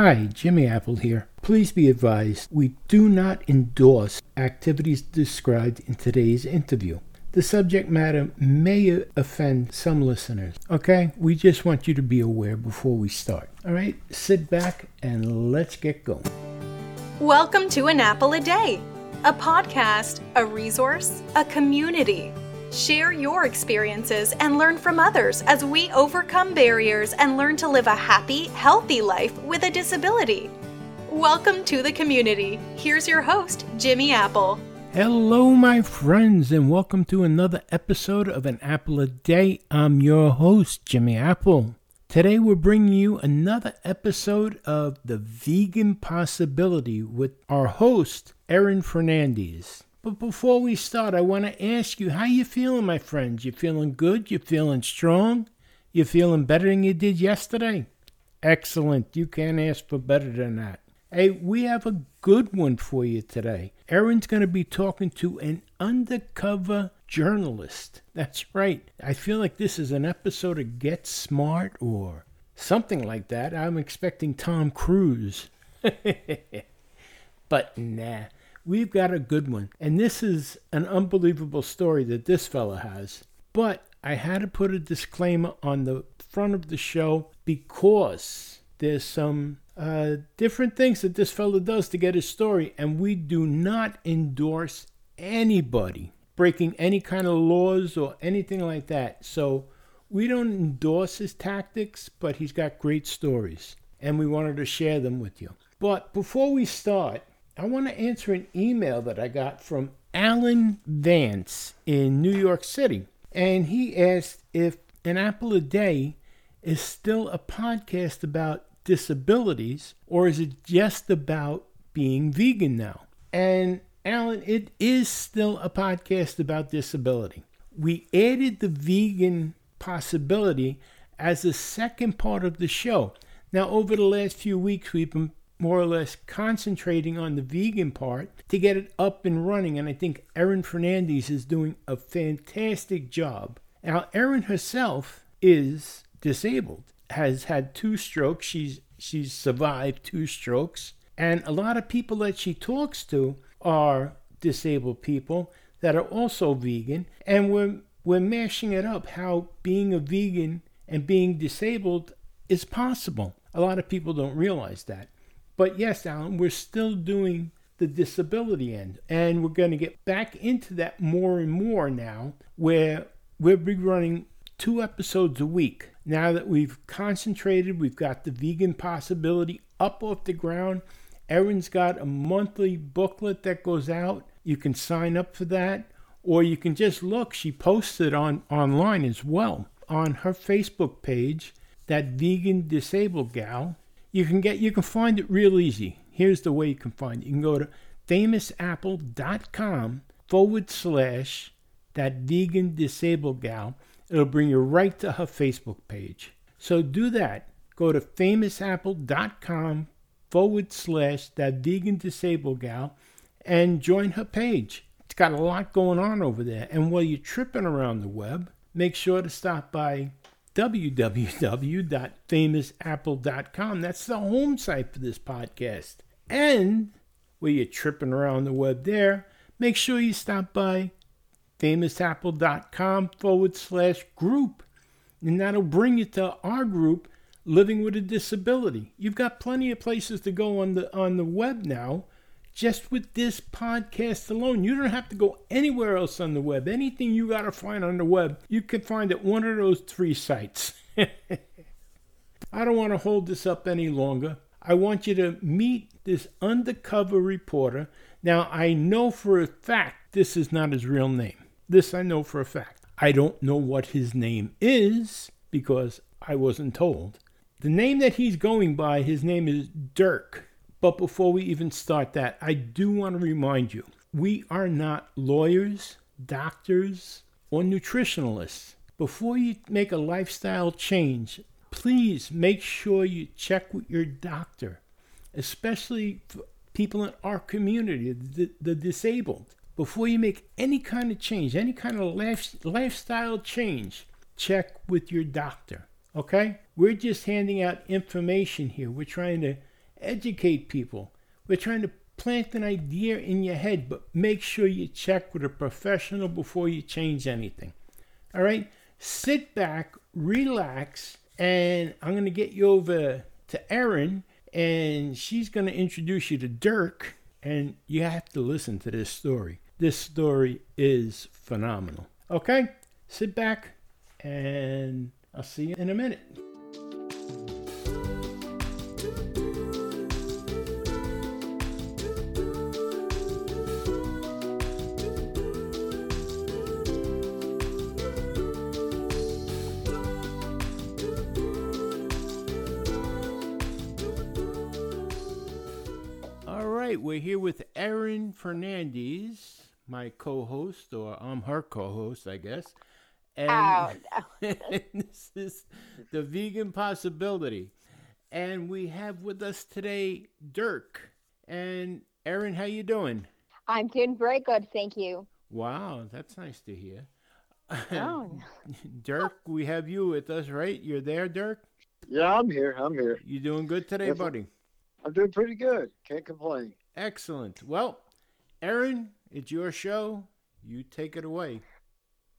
Hi, Jimmy Apple here. Please be advised we do not endorse activities described in today's interview. The subject matter may offend some listeners. Okay? We just want you to be aware before we start. All right? Sit back and let's get going. Welcome to An Apple a Day, a podcast, a resource, a community. Share your experiences and learn from others as we overcome barriers and learn to live a happy, healthy life with a disability. Welcome to the community. Here's your host, Jimmy Apple. Hello, my friends, and welcome to another episode of An Apple a Day. I'm your host, Jimmy Apple. Today, we're bringing you another episode of The Vegan Possibility with our host, Erin Fernandez. But before we start, I want to ask you how you feeling, my friends? You feeling good? You feeling strong? You feeling better than you did yesterday? Excellent. You can't ask for better than that. Hey, we have a good one for you today. Erin's going to be talking to an undercover journalist. That's right. I feel like this is an episode of Get Smart or something like that. I'm expecting Tom Cruise. but nah we've got a good one. And this is an unbelievable story that this fella has. But I had to put a disclaimer on the front of the show because there's some uh, different things that this fella does to get his story, and we do not endorse anybody breaking any kind of laws or anything like that. So we don't endorse his tactics, but he's got great stories, and we wanted to share them with you. But before we start, I want to answer an email that I got from Alan Vance in New York City. And he asked if An Apple a Day is still a podcast about disabilities or is it just about being vegan now? And Alan, it is still a podcast about disability. We added the vegan possibility as a second part of the show. Now, over the last few weeks, we've been more or less concentrating on the vegan part to get it up and running. And I think Erin Fernandez is doing a fantastic job. Now, Erin herself is disabled, has had two strokes. She's she's survived two strokes. And a lot of people that she talks to are disabled people that are also vegan. And we're we're mashing it up how being a vegan and being disabled is possible. A lot of people don't realize that. But yes, Alan, we're still doing the disability end. And we're going to get back into that more and more now, where we'll be running two episodes a week. Now that we've concentrated, we've got the vegan possibility up off the ground. Erin's got a monthly booklet that goes out. You can sign up for that, or you can just look. She posts it on online as well on her Facebook page, that vegan disabled gal you can get you can find it real easy. Here's the way you can find it. You can go to famousapple.com forward slash that vegan disabled gal. It'll bring you right to her Facebook page. So do that. Go to famousapple.com forward slash that vegan disabled gal and join her page. It's got a lot going on over there. And while you're tripping around the web, make sure to stop by www.famousapple.com. That's the home site for this podcast. And where you're tripping around the web there, make sure you stop by famousapple.com forward slash group. And that'll bring you to our group, Living with a Disability. You've got plenty of places to go on the on the web now just with this podcast alone. You don't have to go anywhere else on the web. Anything you got to find on the web, you can find at one of those three sites. I don't want to hold this up any longer. I want you to meet this undercover reporter. Now, I know for a fact this is not his real name. This I know for a fact. I don't know what his name is because I wasn't told. The name that he's going by, his name is Dirk. But before we even start that, I do want to remind you we are not lawyers, doctors, or nutritionalists. Before you make a lifestyle change, please make sure you check with your doctor, especially people in our community, the, the disabled. Before you make any kind of change, any kind of life, lifestyle change, check with your doctor. Okay? We're just handing out information here. We're trying to educate people. We're trying to plant an idea in your head, but make sure you check with a professional before you change anything. All right? Sit back, relax, and I'm going to get you over to Erin, and she's going to introduce you to Dirk, and you have to listen to this story. This story is phenomenal. Okay? Sit back, and I'll see you in a minute. Right, we're here with Erin Fernandez, my co-host, or I'm her co-host, I guess. And Oh, this is the vegan possibility. And we have with us today Dirk. And Erin, how you doing? I'm doing very good, thank you. Wow, that's nice to hear. Oh, Dirk, we have you with us, right? You're there, Dirk? Yeah, I'm here. I'm here. You doing good today, Yes, buddy? I'm doing pretty good. Can't complain. Excellent. Well, Erin, it's your show. You take it away.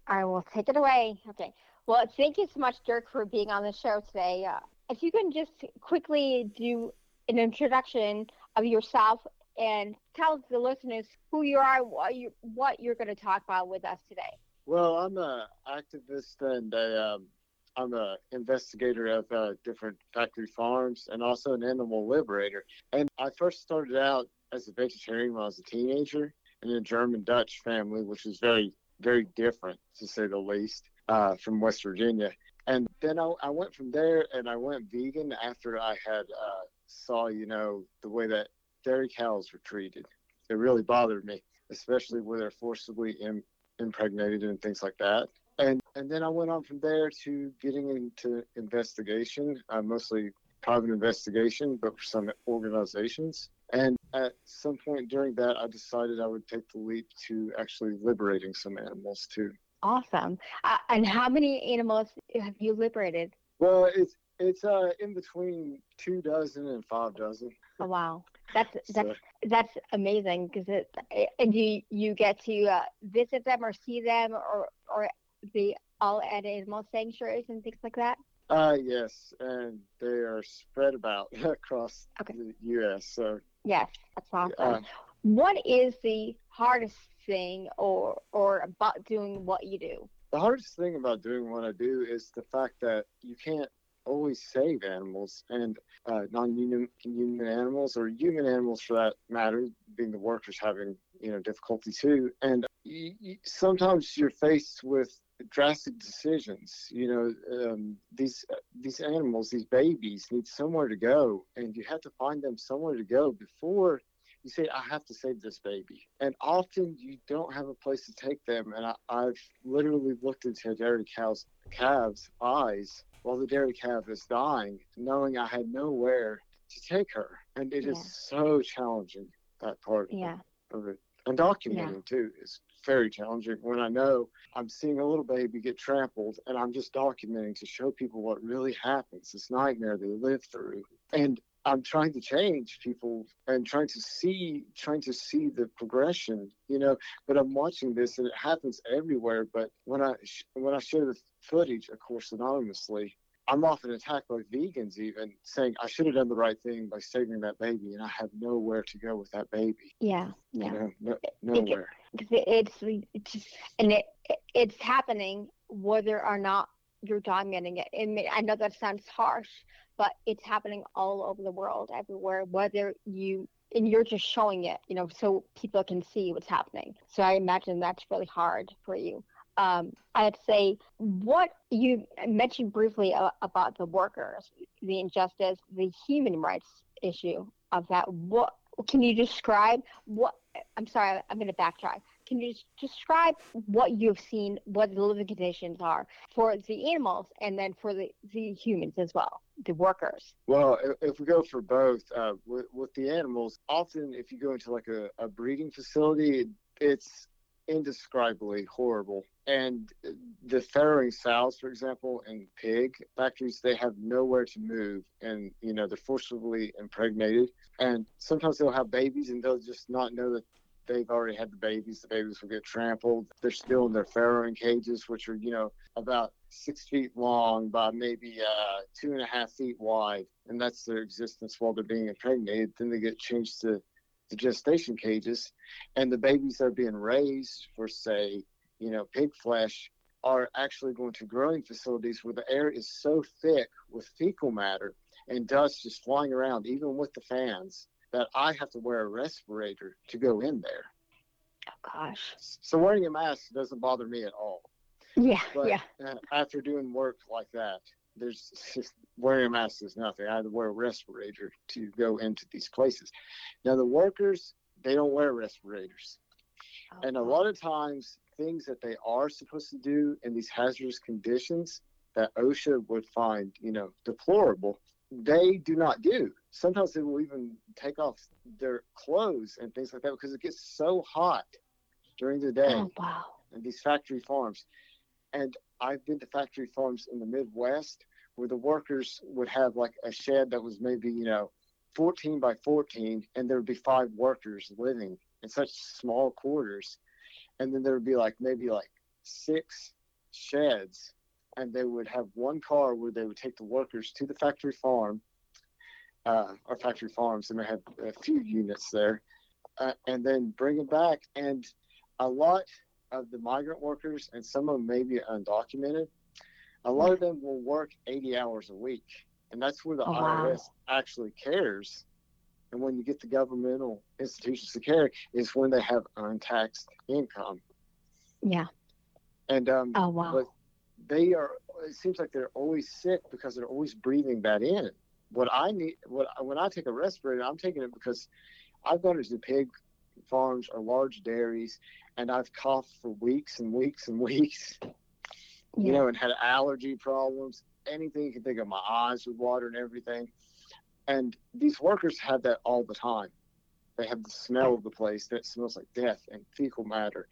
I will take it away. Okay. Well, thank you so much, Dirk, for being on the show today. Uh, if you can just quickly do an introduction of yourself and tell the listeners who you are, what you what you're going to talk about with us today. Well, I'm a activist and a, um, I'm a investigator of uh, different factory farms and also an animal liberator. And I first started out as a vegetarian when I was a teenager in a German Dutch family, which is very, very different to say the least, uh, from West Virginia. And then I, I went from there and I went vegan after I had uh, saw, you know, the way that dairy cows were treated. It really bothered me, especially where they're forcibly im- impregnated and things like that. And then I went on from there to getting into investigation, uh, mostly private investigation, but for some organizations. And at some point during that, I decided I would take the leap to actually liberating some animals too. Awesome. Uh, and how many animals have you liberated? Well, it's it's uh in between two dozen and five dozen. Oh, wow. That's that's So, that's amazing because it and you you get to uh, visit them or see them or or the all at animal sanctuaries and things like that. uh yes, and they are spread about across Okay. the U.S. So Yes, that's awesome. uh, what is the hardest thing or or about doing what you do? the hardest thing about doing what I do is the fact that you can't always save animals and uh, non-human human animals or human animals for that matter, being the workers having you know difficulty too. And you, you, sometimes you're faced with drastic decisions. You know, um, these these animals, these babies, need somewhere to go, and you have to find them somewhere to go before you say, I have to save this baby. And often you don't have a place to take them. And I, I've literally looked into a dairy cow's calves' eyes while the dairy calf is dying, knowing I had nowhere to take her. And it is Yeah. so challenging, that part Yeah. of it. And documenting too is very challenging when I know I'm seeing a little baby get trampled and I'm just documenting to show people what really happens, this nightmare they live through. And I'm trying to change people and trying to see trying to see the progression, you know. But I'm watching this and it happens everywhere. But when I when I share the footage, of course, anonymously, I'm often attacked by vegans even saying I should have done the right thing by saving that baby, and I have nowhere to go with that baby. Yeah. You Yeah. know, no, think it- it- it's it's just and it it's happening whether or not you're documenting it. And I know that sounds harsh, but it's happening all over the world, everywhere. Whether you and you're just showing it, you know, so people can see what's happening. So I imagine that's really hard for you. Um, I'd say what you mentioned briefly about the workers, the injustice, the human rights issue of that. What can you describe? What I'm sorry, I'm going to backtrack. Can you describe what you've seen, what the living conditions are for the animals, and then for the, the humans as well, the workers? Well, if, if we go for both, uh, with, with the animals, often if you go into like a, a breeding facility, it's indescribably horrible. and the farrowing sows, for example, in pig factories, they have nowhere to move, and you know they're forcibly impregnated, and sometimes they'll have babies, and they'll just not know that they've already had the babies. The babies will get trampled. They're still in their farrowing cages, which are you know about six feet long by maybe uh, two and a half feet wide, and that's their existence while they're being impregnated. Then they get changed to the gestation cages, and the babies that are being raised for say you know, pig flesh are actually going to growing facilities where the air is so thick with fecal matter and dust just flying around, even with the fans, that I have to wear a respirator to go in there. Oh gosh. So wearing a mask doesn't bother me at all. Yeah, But yeah. uh, after doing work like that, there's just wearing a mask is nothing. I had to wear a respirator to go into these places. Now the workers, they don't wear respirators. Oh, And a lot of times, things that they are supposed to do in these hazardous conditions that OSHA would find, you know, deplorable, they do not do. Sometimes they will even take off their clothes and things like that because it gets so hot during the day Oh wow. in these factory farms. And I've been to factory farms in the Midwest where the workers would have like a shed that was maybe, you know, 14 by 14, and there would be five workers living in such small quarters. And then there would be like maybe like six sheds, and they would have one car where they would take the workers to the factory farm, uh, or factory farms, and they had a few units there, uh, and then bring them back. And a lot of the migrant workers, and some of them may be undocumented, a lot of them will work 80 hours a week. And that's where the Oh, wow. IRS actually cares. And when you get the governmental institutions to care, is when they have untaxed income. Yeah. And um, Oh wow. but they are, it seems like they're always sick because they're always breathing that in. What I need, what when I take a respirator, I'm taking it because I've gone into pig farms or large dairies and I've coughed for weeks and weeks and weeks you know, and had allergy problems, anything you can think of. My eyes would water and everything. And these workers have that all the time. They have the smell of the place that smells like death and fecal matter.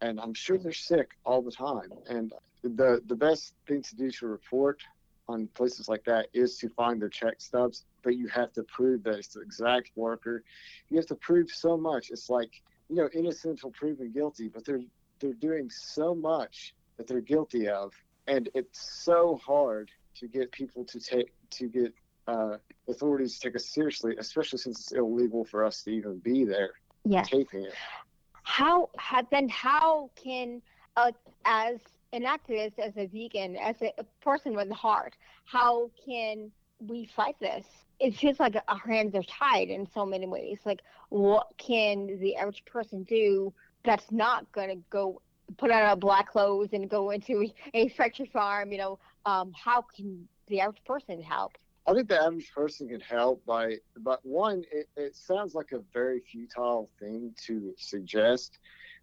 And I'm sure they're sick all the time. And the the best thing to do to report on places like that is to find their check stubs, but you have to prove that it's the exact worker. You have to prove so much. It's like, you know, innocent until proven guilty, but they're they're doing so much that they're guilty of, and it's so hard to get people to take to get uh, authorities to take us seriously, especially since it's illegal for us to even be there Yes. taping it. How, how then how can uh, as an activist, as a vegan, as a, a person with a heart, how can we fight this? It feels like our hands are tied in so many ways. Like, what can the average person do that's not going to go put on a black clothes and go into a factory farm? You know, um, how can the average person help? I think the average person can help by, but one, it, it sounds like a very futile thing to suggest,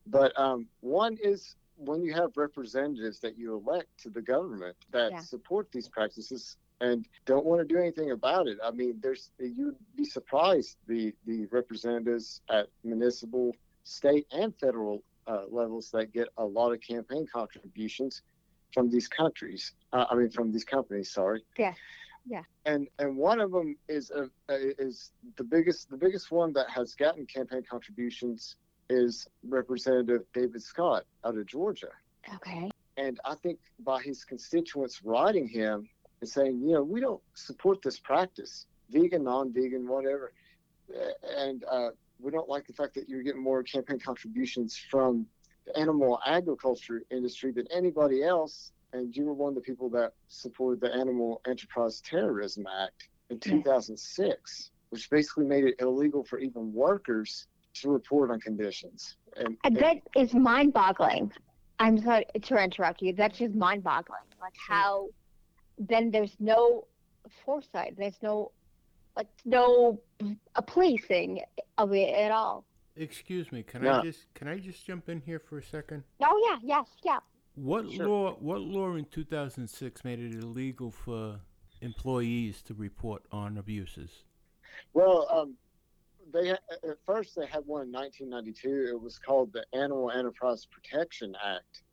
but um, one is when you have representatives that you elect to the government that Yeah. support these practices and don't want to do anything about it. I mean, there's you'd be surprised the the representatives at municipal, state, and federal uh, levels that get a lot of campaign contributions from these countries. Uh, I mean, from these companies. Sorry Yeah. Yeah. and and one of them is a, is the biggest the biggest one that has gotten campaign contributions is Representative David Scott out of Georgia, Okay. and I think by his constituents writing him and saying, you know, we don't support this practice, vegan, non-vegan, whatever, and uh, we don't like the fact that you're getting more campaign contributions from the animal agriculture industry than anybody else and you were one of the people that supported the Animal Enterprise Terrorism Act in 2006, which basically made it illegal for even workers to report on conditions. And, And and that is mind boggling. I'm sorry to interrupt you. That's just mind boggling. Like how then there's no foresight. There's no like no a policing of it at all. Excuse me, can Yeah. I just can I just jump in here for a second? Oh yeah, yes, yeah. What Sure. law what law in 2006 made it illegal for employees to report on abuses? well, um, they at first they had one in 1992. It was called the Animal Enterprise Protection Act,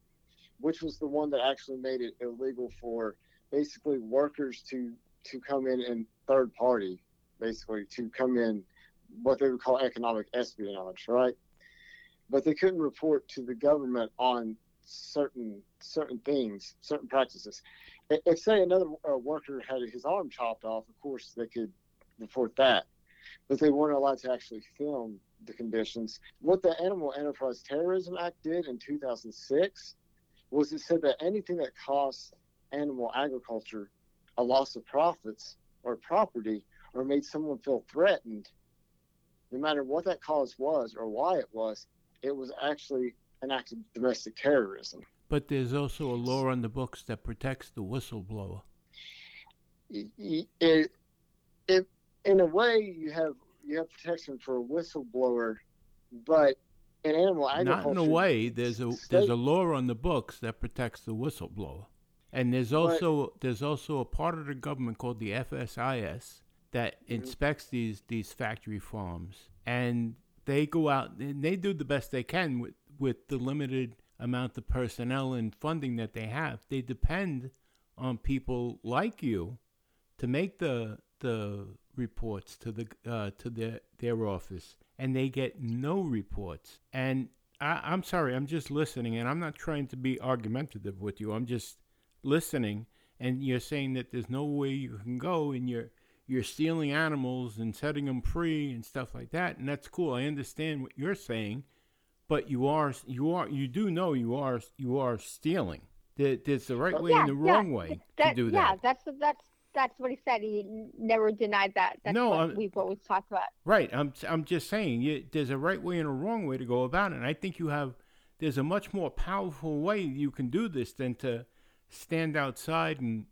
which was the one that actually made it illegal for basically workers to to come in and third party, basically to come in what they would call economic espionage, right? But they couldn't report to the government on certain certain things, certain practices. If say another uh, worker had his arm chopped off, of course they could report that, but they weren't allowed to actually film the conditions. What the Animal Enterprise Terrorism Act did in 2006 was it said that anything that cost animal agriculture a loss of profits or property or made someone feel threatened, no matter what that cause was or why it was, it was actually an act of domestic terrorism. But there's also a law on the books that protects the whistleblower. It, it, it, in a way, you have you have protection for a whistleblower, but in animal agriculture, not in a way. There's a state, there's a law on the books that protects the whistleblower, and there's also but, there's also a part of the government called the FSIS that mm-hmm. inspects these these factory farms, and they go out and they do the best they can with with the limited amount of personnel and funding that they have. They depend on people like you to make the the reports to the uh, to their their office, and they get no reports. And I, I'm sorry, I'm just listening, and I'm not trying to be argumentative with you. I'm just listening, and you're saying that there's no way you can go, and you're you're stealing animals and setting them free and stuff like that, and that's cool. I understand what you're saying, but you are you are you do know you are you are stealing. That there's the right way yeah, and the wrong yeah. way that, to do that. Yeah, that's that's that's what he said. He never denied that. That's no, what we've always talked about. Right. I'm I'm just saying you, there's a right way and a wrong way to go about it. And I think you have there's a much more powerful way you can do this than to stand outside and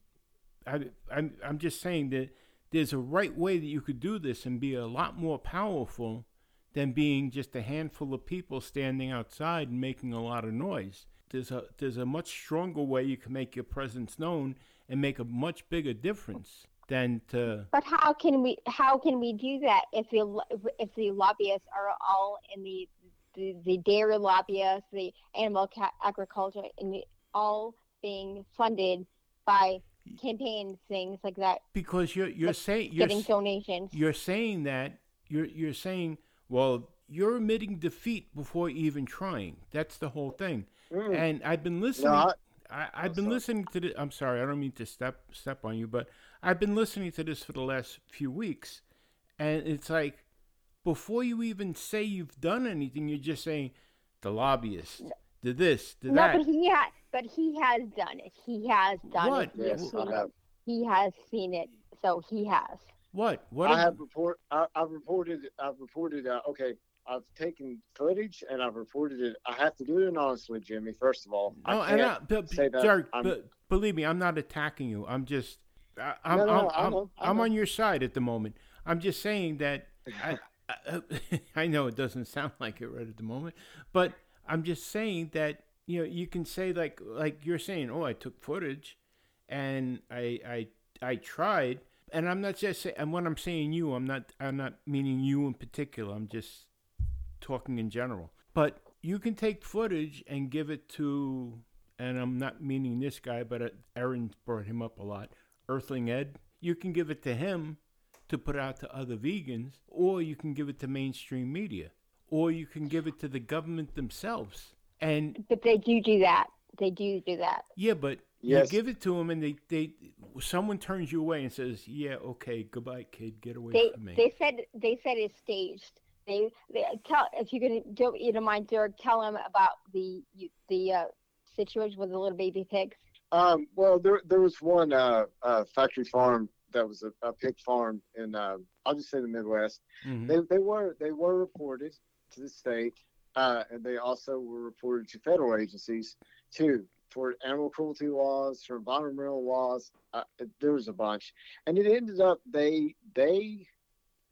I, I'm I'm just saying that there's a right way that you could do this and be a lot more powerful than being just a handful of people standing outside and making a lot of noise. There's a there's a much stronger way you can make your presence known and make a much bigger difference than to. But how can we how can we do that if the if the lobbyists are all in the the, the dairy lobbyists, the animal ca- agriculture, and the, all being funded by campaign things like that. Because you're you're like saying you're getting donations. You're saying that you're you're saying well you're admitting defeat before even trying. That's the whole thing. Mm. And I've been listening. No, I, I've been listening to this. I'm sorry, I don't mean to step step on you, but I've been listening to this for the last few weeks, and it's like before you even say you've done anything, you're just saying the lobbyist did this, did no, that. but he has, but he has done it. He has done what? it. Yes, he, has, he has seen it, so he has. What? What? I have report. I, have reported. I've reported. Uh, okay, I've taken footage and I've reported it. I have to do it honestly, Jimmy. First of all, no, I and I, but, say that Jared, but believe me, I'm not attacking you. I'm just, I, am no, no, I'm, I'm, I'm, I'm, on your side at the moment. I'm just saying that I, I, I know it doesn't sound like it right at the moment, but I'm just saying that you know you can say like like you're saying, oh, I took footage, and I I I tried, and I'm not just saying. And when I'm saying you, I'm not I'm not meaning you in particular. I'm just talking in general. But you can take footage and give it to, and I'm not meaning this guy, but uh, Erin brought him up a lot, Earthling Ed. You can give it to him to put out to other vegans, or you can give it to mainstream media, or you can give it to the government themselves. And but they do do that. They do do that. Yeah, but yes. you give it to them, and they they someone turns you away and says, "Yeah, okay, goodbye, kid, get away they, from me." They said they said it's staged they, they tell if you can don't you don't mind Derek tell them about the the uh, situation with the little baby pigs um, well there there was one uh, uh, factory farm that was a, a pig farm in uh, I'll just say the Midwest mm-hmm. they, they were they were reported to the state uh, and they also were reported to federal agencies too for animal cruelty laws for environmental laws uh, there was a bunch and it ended up they they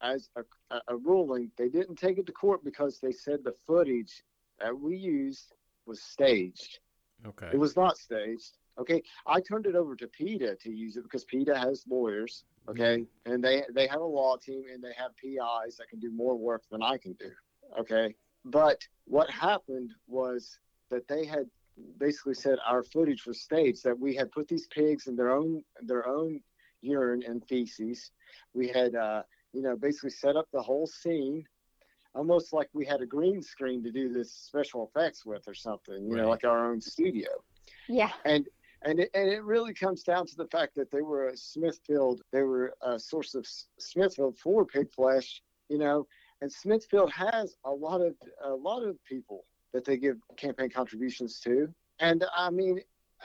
as a, a ruling. They didn't take it to court because they said the footage that we used was staged. Okay. It was not staged. Okay. I turned it over to PETA to use it because PETA has lawyers. Okay. Mm-hmm. And they they have a law team and they have PIs that can do more work than I can do. Okay. But what happened was that they had basically said our footage was staged. That we had put these pigs in their own their own urine and feces. We had, uh, you know, basically set up the whole scene, almost like we had a green screen to do this special effects with or something. You Right. know, like our own studio Yeah. and and it, and it really comes down to the fact that they were a Smithfield, they were a source of S- Smithfield for pig flesh, you know, and Smithfield has a lot of a lot of people that they give campaign contributions to, and I mean,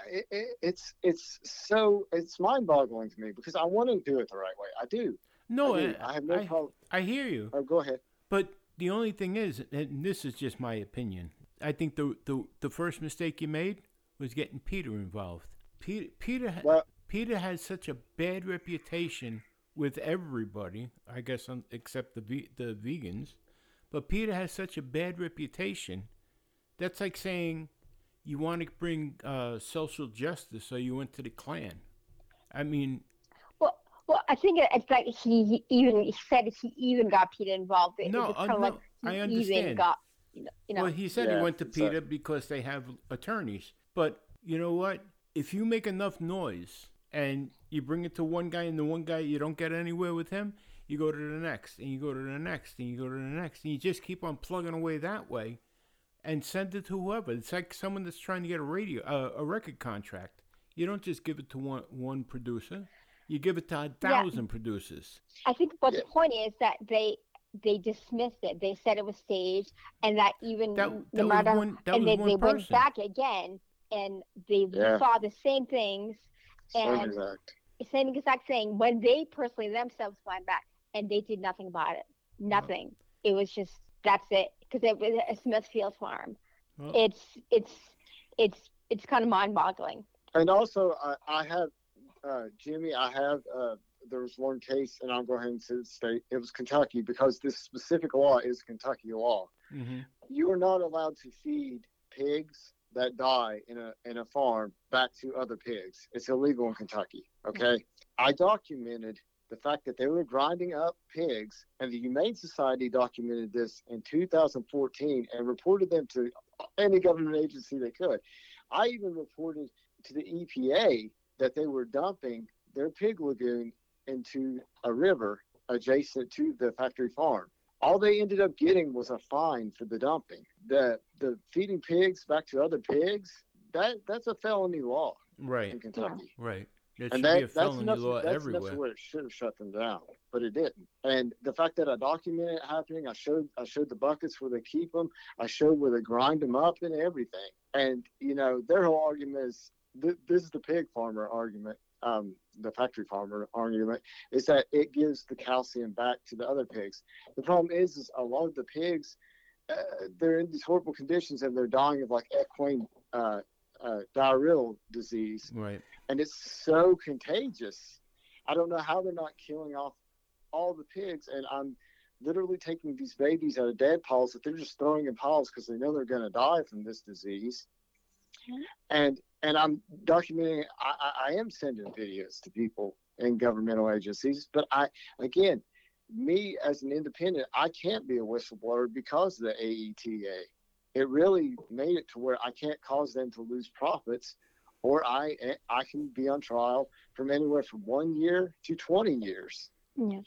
it, it, it's it's so it's mind-boggling to me because I want to do it the right way. I do. No, I, do. I, I have no I, problem. I hear you. Oh, go ahead. But the only thing is, and this is just my opinion, I think the the, the first mistake you made was getting PETA involved. PETA PETA Well, PETA has such a bad reputation with everybody, I guess, except the ve- the vegans. But PETA has such a bad reputation. That's like saying you want to bring uh, social justice, so you went to the Klan. I mean, Well, well, I think it- it's like he, he even he said he even got PETA involved. It, No, it's uh, no, like he I even understand. got you know. Well, he said he went to exactly. PETA because they have attorneys. But you know what? If you make enough noise and you bring it to one guy and the one guy you don't get anywhere with him, you go to the next and you go to the next and you go to the next and you just keep on plugging away that way and send it to whoever. It's like someone that's trying to get a radio uh, a record contract. You don't just give it to one one producer. You give it to a thousand producers. I think but Yeah. the point is that they they dismissed it. They said it was staged, and that even That, no that was matter one. That and then one they went back again and they Yeah. saw the same things, same And- exact. same exact thing when they personally themselves went back and they did nothing about it. Nothing. It was just that's it because it was a Smithfield farm. Well, It's it's it's it's kind of mind-boggling. And also, I, I have, uh, Jimmy, I have, uh, there was one case, and I'll go ahead and say the state, it was Kentucky, because this specific law is Kentucky law. mhm. You are not allowed to feed pigs that die in a, in a farm back to other pigs. It's illegal in Kentucky, okay? I documented the fact that they were grinding up pigs, and the Humane Society documented this in 2014 and reported them to any government agency they could. I even reported to the EPA that they were dumping their pig lagoon into a river adjacent to the factory farm. All they ended up getting was a fine for the dumping. The the feeding pigs back to other pigs, that that's a felony law Right. in Right. Kentucky. Right. There should And be a that, that's felony enough, law that's everywhere. enough where it should have shut them down, but it didn't. And the fact that I documented it happening, I showed I showed the buckets where they keep them, I showed where they grind them up and everything. And you know their whole argument is th- this is the pig farmer argument, um, the factory farmer argument is that it gives the calcium back to the other pigs. The problem is, is a lot of the pigs, uh, they're in these horrible conditions and they're dying of like equine uh, uh, diarrheal disease Right. and it's so contagious. I don't know how they're not killing off all the pigs, and I'm literally taking these babies out of dead piles that they're just throwing in piles because they know they're going to die from this disease. And and I'm documenting. I, I, am sending videos to people in governmental agencies, but I again, me as an independent, I can't be a whistleblower because of the AETA. It really made it to where I can't cause them to lose profits or I I can be on trial from anywhere from one year to 20 years. Yeah.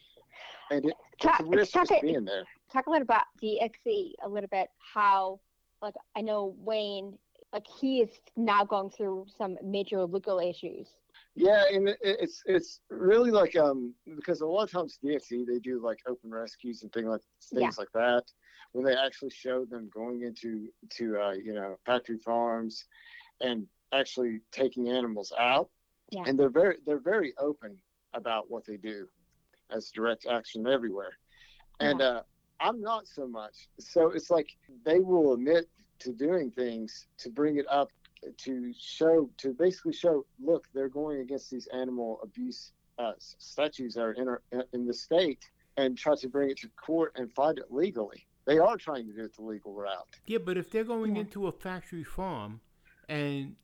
And it, Talk, it's a risk talk, just being there. talk a little about DXE a little bit. How like I know Wayne, like he is now going through some major legal issues. Yeah, and it's it's really like um because a lot of times DXE they do like open rescues and things like things Yeah. like that, where they actually show them going into to uh, you know factory farms, and actually taking animals out. Yeah. And they're very they're very open about what they do, as direct action everywhere, and uh, I'm not so much. So it's like they will admit to doing things to bring it up to show to basically show look they're going against these animal abuse uh, statutes that are in, our, in the state and try to bring it to court and fight it legally they are trying to do it the legal route Yeah, but if they're going Yeah. into a factory farm and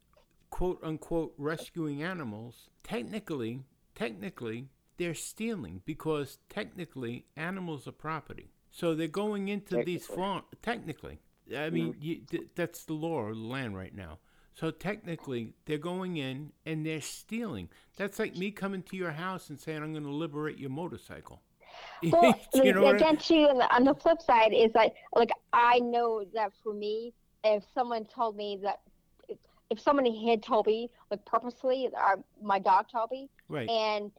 quote unquote rescuing animals, technically, technically, they're stealing because technically animals are property. So they're going into these Technically. farm. Technically, I mean, you, th- that's the law of the land right now. So technically, they're going in and they're stealing. That's like me coming to your house and saying, I'm going to liberate your motorcycle. Well, You know again, too, on the, on the flip side is like, like I know that for me, if someone told me that, if, if someone hit Toby like purposely, or my dog Toby, right. and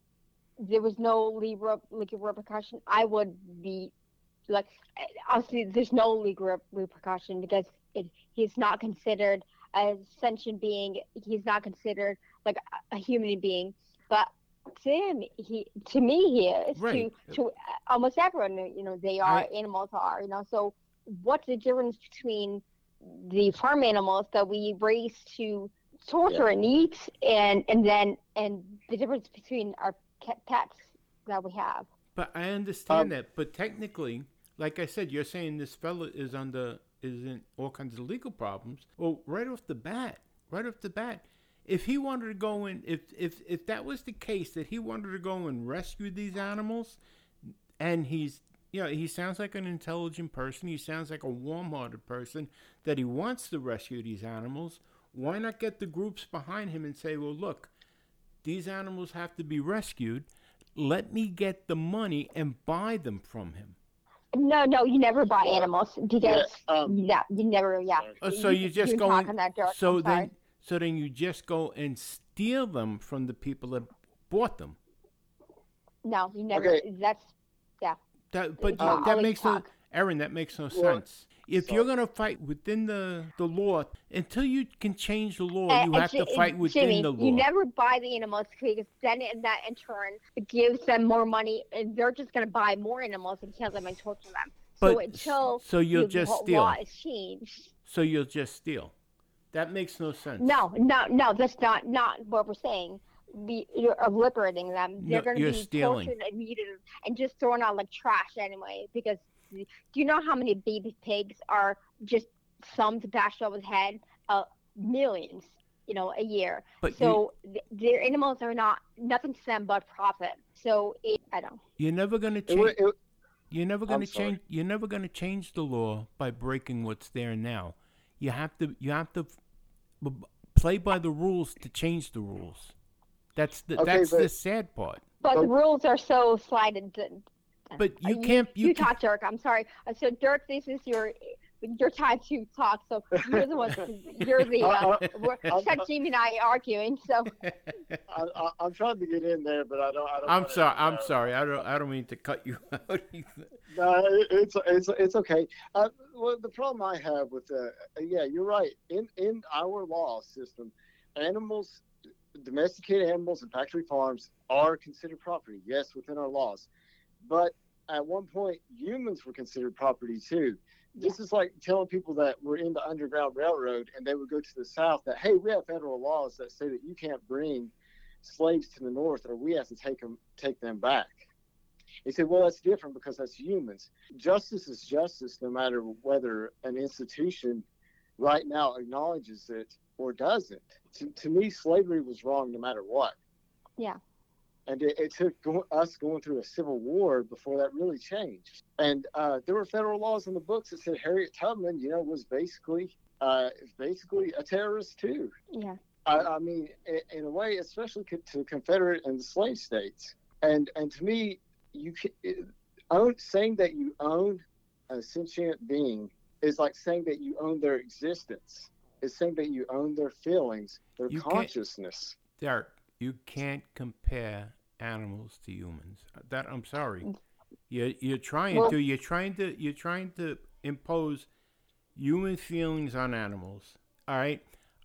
there was no legal repercussion, I would be like, obviously, there's no legal repercussion because it, he's not considered a sentient being. He's not considered like a, a human being. But to him, he to me he is. Right. To to almost everyone, you know, they are I- animals are. You know, so what's the difference between the farm animals that we raise to torture and eat, and and then and the difference between our pets that we have? But I understand Um, that. But technically, like I said, you're saying this fella is under is in all kinds of legal problems. Well, right off the bat, right off the bat, if he wanted to go in, if if if that was the case, that he wanted to go and rescue these animals, and he's you know he sounds like an intelligent person. He sounds like a warm-hearted person that he wants to rescue these animals. Why not get the groups behind him and say, well, look, these animals have to be rescued. Let me get the money and buy them from him. No, no, you never buy animals because um, yeah, you never, yeah. sorry. Oh, so you just go talk in- on that dirt. So I'm sorry. then, so then you just go and steal them from the people that bought them. no, you never. Okay. That's yeah. That, but It's you- not that always makes no, talk. Erin. That makes no Well, sense. If so- you're gonna fight within the the law, until you can change the law, Uh, you have to fight within Jimmy, the law. You never buy the animals because then in that in turn gives them more money, and they're just gonna buy more animals and kill them and torture them. so But- until so you'll the just law steal. law is changed. so you'll just steal. That makes no sense. No, no, no. That's not not what we're saying. Be, you're liberating them. They're No, going to be stealing. tortured and and just thrown out like trash anyway. Because do you know how many baby pigs are just some to bash over the head? Uh, millions, you know, a year. But you, So th- their animals are not nothing to them but profit. So it, I don't. you're never gonna change. wa- it, You're never I'm going to sorry. change. You're never going to change the law by breaking what's there now. You have to. You have to f- b- b- play by the rules to change the rules. That's the. Okay, that's the sad part. But the rules are so slighted. That- But you can't. You, You, can, talk, Dirk. I'm sorry. So, Dirk, this is your your time to talk. So you're the one. You're the. Uh, we're, I'm- except Jimmy and I arguing. So I, I, I'm trying to get in there, but I don't. I don't I'm wanna, sorry. I'm uh, sorry. I don't. I don't mean to cut you out. either. No, it- it's it's it's okay. Uh, well, the problem I have with uh, yeah, you're right. In in our law system, animals, domesticated animals and factory farms are considered property. Yes, within our laws, but at one point, humans were considered property too. This is like telling people that we're in the Underground Railroad and they would go to the South that hey, we have federal laws that say that you can't bring slaves to the North or we have to take them take them back. He said, well, that's different because that's humans. Justice is justice no matter whether an institution right now acknowledges it or doesn't. To, to me, slavery was wrong no matter what. Yeah. And it, it took go- us going through a civil war before that really changed. And uh, there were federal laws in the books that said Harriet Tubman, you know, was basically uh, basically a terrorist too. yeah. I, I mean, in, in a way, especially co- to Confederate and slave states. And and to me, you can, it, own, saying that you own a sentient being is like saying that you own their existence. It's saying that you own their feelings, their You consciousness. Derek, you can't compare animals to humans. Uh, that I'm sorry. Mm. You're you're trying Well- to. You're trying to. You're trying to impose human feelings on animals. All right.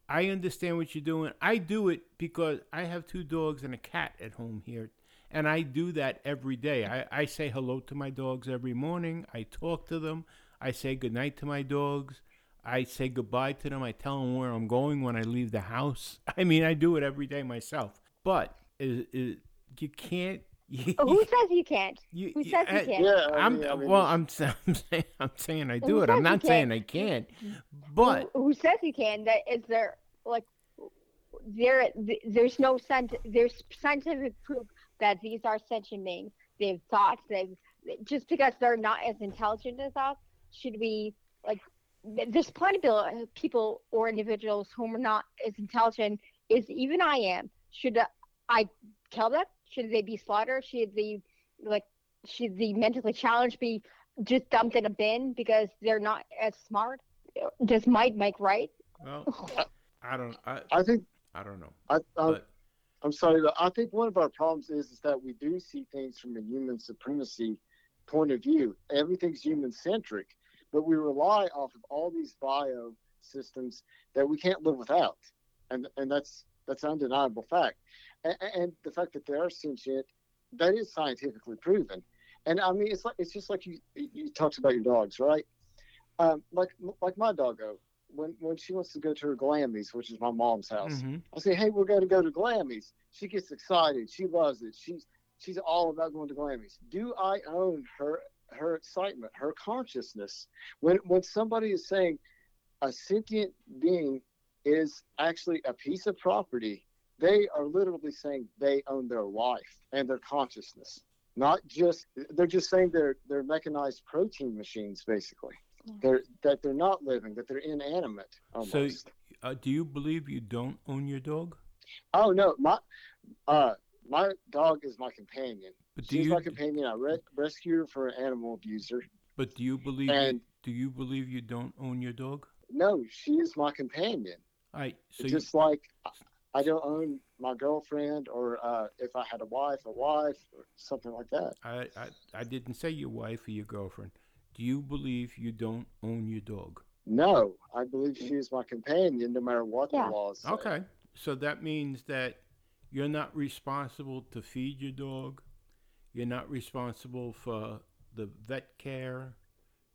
I understand what you're doing. I do it because I have two dogs and a cat at home here. And I do that every day. I, I say hello to my dogs every morning. I talk to them. I say goodnight to my dogs. I say goodbye to them. I tell them where I'm going when I leave the house. I mean, I do it every day myself. But is, is, you can't. You, Oh, who says you can't? you- Who you- says you can't? Yeah, I I'm mean, I mean, well. I'm, I'm saying I'm saying I do it. I'm not saying can't? I can't. But who, who says you can? That is there like there there's no scient there's scientific proof that these are sentient beings. They have thoughts. They've just because they're not as intelligent as us, should we like th- there's plenty of people- people or individuals whom are not as intelligent as even I am. Should I kill them? Should they be slaughtered? Should the like should the mentally challenged be just dumped in a bin because they're not as smart? Does might make right? Well, I don't. I, I think I don't know. I, I But I'm sorry, but I think one of our problems is, is that we do see things from a human supremacy point of view. Everything's human centric, but we rely off of all these bio systems that we can't live without, and and that's that's an undeniable fact. And, and the fact that they are sentient, that is scientifically proven. And I mean, it's like it's just like you you talked about your dogs, right? Um, like like my doggo, when when she wants to go to her Glammies, which is my mom's house. mhm. I say, hey, we're going to go to Glammys. She gets excited. She loves it. She's she's all about going to Glammys. Do I own her her excitement, her consciousness? When when somebody is saying a sentient being is actually a piece of property, they are literally saying they own their life and their consciousness. Not just they're just saying they're they're mechanized protein machines, basically. Yeah. They're that they're not living, that they're inanimate almost. So, uh, do you believe you don't own your dog? Oh no, my uh my dog is my companion. But do She's you? my companion. I re- rescued her from an animal abuser. But do you believe? you, And- do you believe you don't own your dog? No, she is my companion. All right. So you, Just like I- I don't own my girlfriend, or uh, if I had a wife, a wife, or something like that. I, I I didn't say your wife or your girlfriend. Do you believe you don't own your dog? No, I believe she is my companion, no matter what Yeah. the laws say. Okay. So that means that you're not responsible to feed your dog. You're not responsible for the vet care.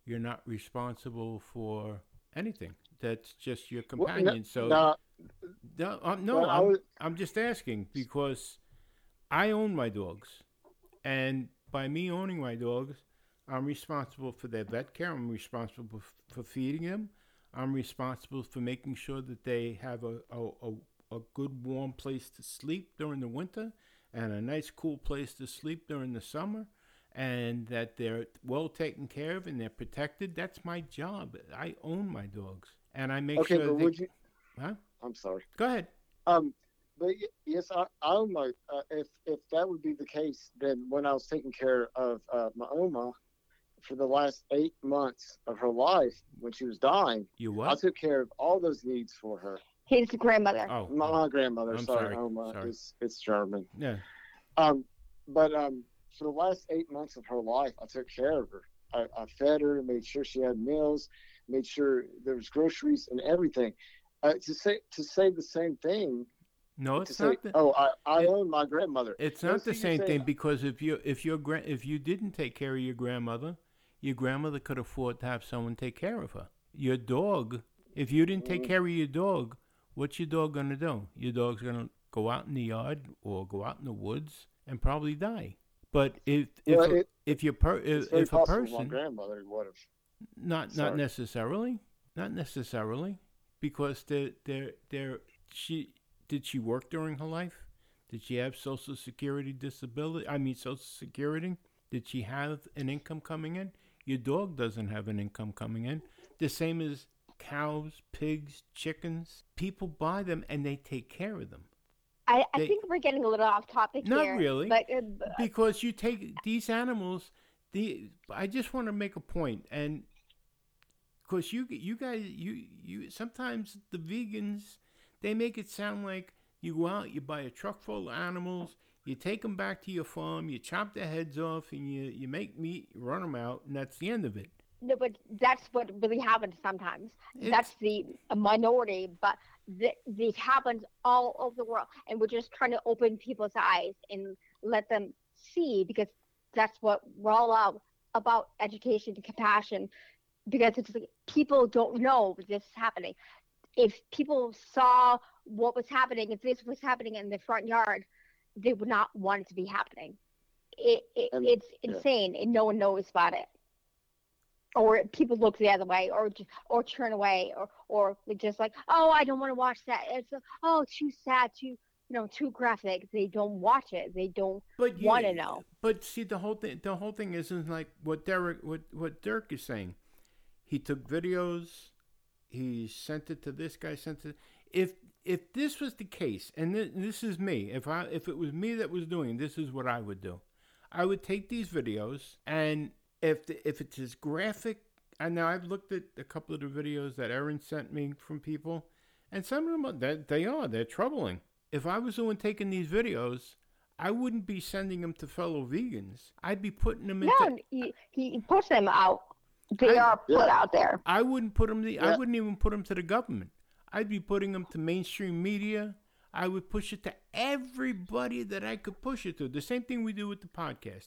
You're not responsible for anything. That's just your Well, no- companion. so no, no, um, no well, I'm, was- I'm just asking because I own my dogs, and by me owning my dogs, I'm responsible for their vet care. I'm responsible for feeding them. I'm responsible for making sure that they have a, a, a, a good warm place to sleep during the winter and a nice cool place to sleep during the summer and that they're well taken care of and they're protected. That's my job. I own my dogs and I make okay, sure but they, would you? Huh? I'm sorry. Go ahead. Um, but yes, I, I own my. Uh, if if that would be the case, then when I was taking care of uh, my Oma for the last eight months of her life, when she was dying, You what? I took care of all those needs for her. His grandmother. Oh, My, my grandmother, I'm sorry, sorry, Oma, sorry. it's it's German. yeah. Um, but um, for the last eight months of her life, I took care of her. I, I fed her, made sure she had meals, made sure there was groceries and everything. Uh, to say to say the same thing, No, it's say, not. The, oh, I, I it- own my grandmother. it's not the same say- thing because if you if your gra- if you didn't take care of your grandmother, your grandmother could afford to have someone take care of her. Your dog, if you didn't take Mm. care of your dog, what's your dog gonna do? Your dog's gonna go out in the yard or go out in the woods and probably die. But if if Well, a, it- if your per, if, if a possible my person grandmother would have. Not not necessarily. Not necessarily. Because they're, they're, they're, she did she work during her life? Did she have social security disability? I mean social security? Did she have an income coming in? Your dog doesn't have an income coming in. The same as cows, pigs, chickens. People buy them and they take care of them. I, I They- think we're getting a little off topic Not here. really. But uh, because you take these animals the i just want to make a point and because you you guys you you sometimes the vegans they make it sound like you go out you buy a truck full of animals you take them back to your farm you chop their heads off and you you make meat you run them out and that's the end of it no, but that's what really happens sometimes. It's- that's the minority, but th- this happens all over the world, and we're just trying to open people's eyes and let them see because that's what we're all about about education and compassion. Because it's like people don't know this is happening. If people saw what was happening, if this was happening in the front yard, they would not want it to be happening. It, it it's insane, and no one knows about it or people look the other way or or turn away or or just like oh i don't want to watch that it's uh, oh too sad too you know too graphic they don't watch it they don't but you- want to know But see, the whole thing, the whole thing isn't like what Derek, what what Dirk is saying. He took videos He sent it to this guy. Sent it. If if this was the case, and th- this is me, if I if it was me that was doing, this is what I would do. I would take these videos, and if the, if it's as graphic, and now I've looked at a couple of the videos that Erin sent me from people, and some of them are, that they are they're troubling. If I was the one taking these videos, I wouldn't be sending them to fellow vegans. I'd be putting them into. No, he, he puts them out. They I- are put Yeah. out there. I wouldn't put them. The, I wouldn't even put them to the government. I'd be putting them to mainstream media. I would push it to everybody that I could push it to. The same thing we do with the podcast.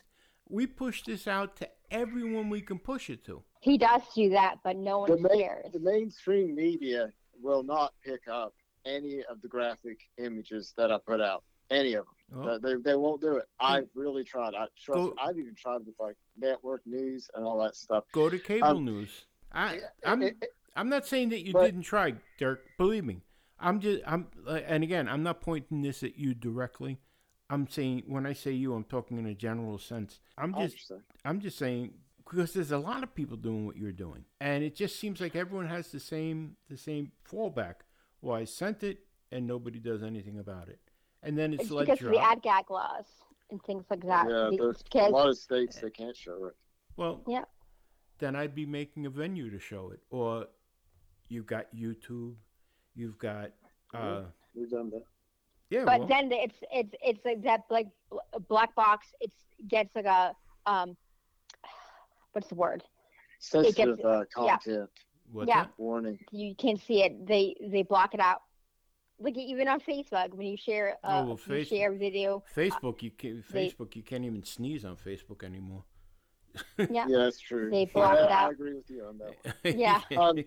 We push this out to everyone we can push it to. He does do that, but no The, one main, cares. the mainstream media will not pick up any of the graphic images that I put out. Any of them. Oh, They, they won't do it. I've really tried. I trust. Go- I've even tried with like network news and all that stuff. go to cable Um, news. I, It- I'm. I'm not saying that you But- didn't try, Dirk. Believe me. I'm just. I'm. And again, I'm not pointing this at you directly. I'm saying when I say you, I'm talking in a general sense. I'm just. I'm just saying because there's a lot of people doing what you're doing, and it just seems like everyone has the same the same fallback. Well, I sent it, and nobody does anything about it, and then it's, It's like because of the ad gag laws and things like that. Yeah, Be- there's a lot of states they can't show it. Well, Yeah. Then I'd be making a venue to show it, or you've got YouTube, you've got uh, We've done that. yeah. but well, then it's it's it's like that like black box. It gets like a um, what's the word? Sensitive uh, yeah. content what's yeah. that? warning. You can't see it. They they block it out. Like even on Facebook, when you share uh, Oh, well, you Facebook- share a video, Facebook, you can they- Facebook, you can't even sneeze on Facebook anymore. yeah, Yeah, that's true. They block I, it out. I agree with you on that. One. Yeah. Um,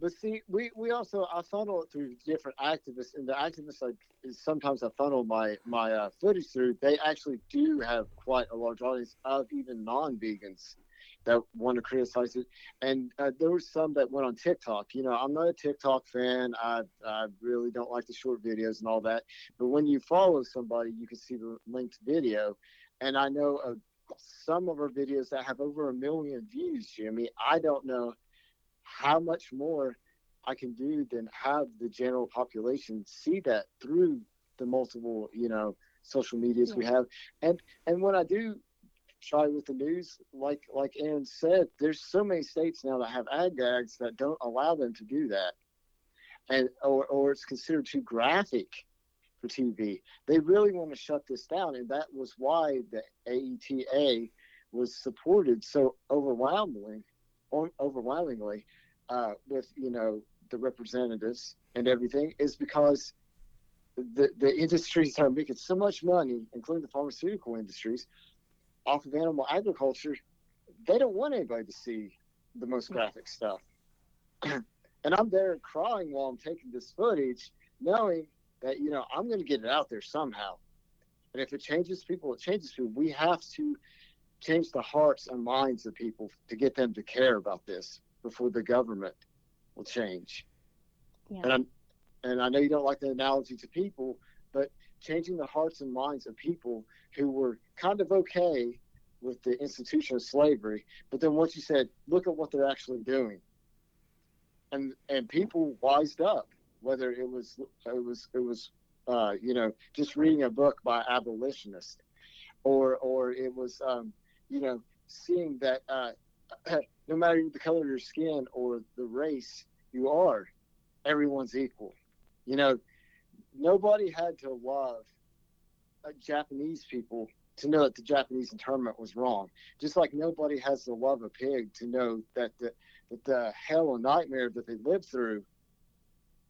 But see, we, we also I funnel it through different activists, and the activists I is sometimes I funnel my my uh, footage through. They actually do have quite a large audience of even non-vegans that want to criticize it, and uh, there were some that went on TikTok. You know, I'm not a TikTok fan. I I really don't like the short videos and all that. But when you follow somebody, you can see the linked video, and I know of some of our videos that have over a million views. Jimmy, I don't know how much more I can do than have the general population see that through the multiple, you know, social medias we have. And and when I do try with the news, like like Erin said, there's so many states now that have ag-gags that don't allow them to do that. And or or it's considered too graphic for TV. They really want to shut this down, and that was why the AETA was supported so overwhelmingly, overwhelmingly, uh, with you know the representatives and everything, is because the the industries are making so much money, including the pharmaceutical industries, off of animal agriculture. They don't want anybody to see the most graphic stuff. and I'm there crying while I'm taking this footage, knowing that you know I'm going to get it out there somehow. And if it changes people, it changes people. We have to change the hearts and minds of people to get them to care about this before the government will change. Yeah. And I'm, and I know you don't like the analogy to people, changing the hearts and minds of people who were kind of okay with the institution of slavery, but then once you said, look at what they're actually doing, and and people wised up, whether it was it was it was uh, you know just reading a book by abolitionist, or or it was um, you know seeing that uh, no matter the color of your skin or the race you are, everyone's equal. You know, nobody had to love uh, Japanese people to know that the Japanese internment was wrong. Just like nobody has to love a pig to know that the that the hell and nightmare that they lived through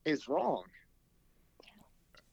is wrong.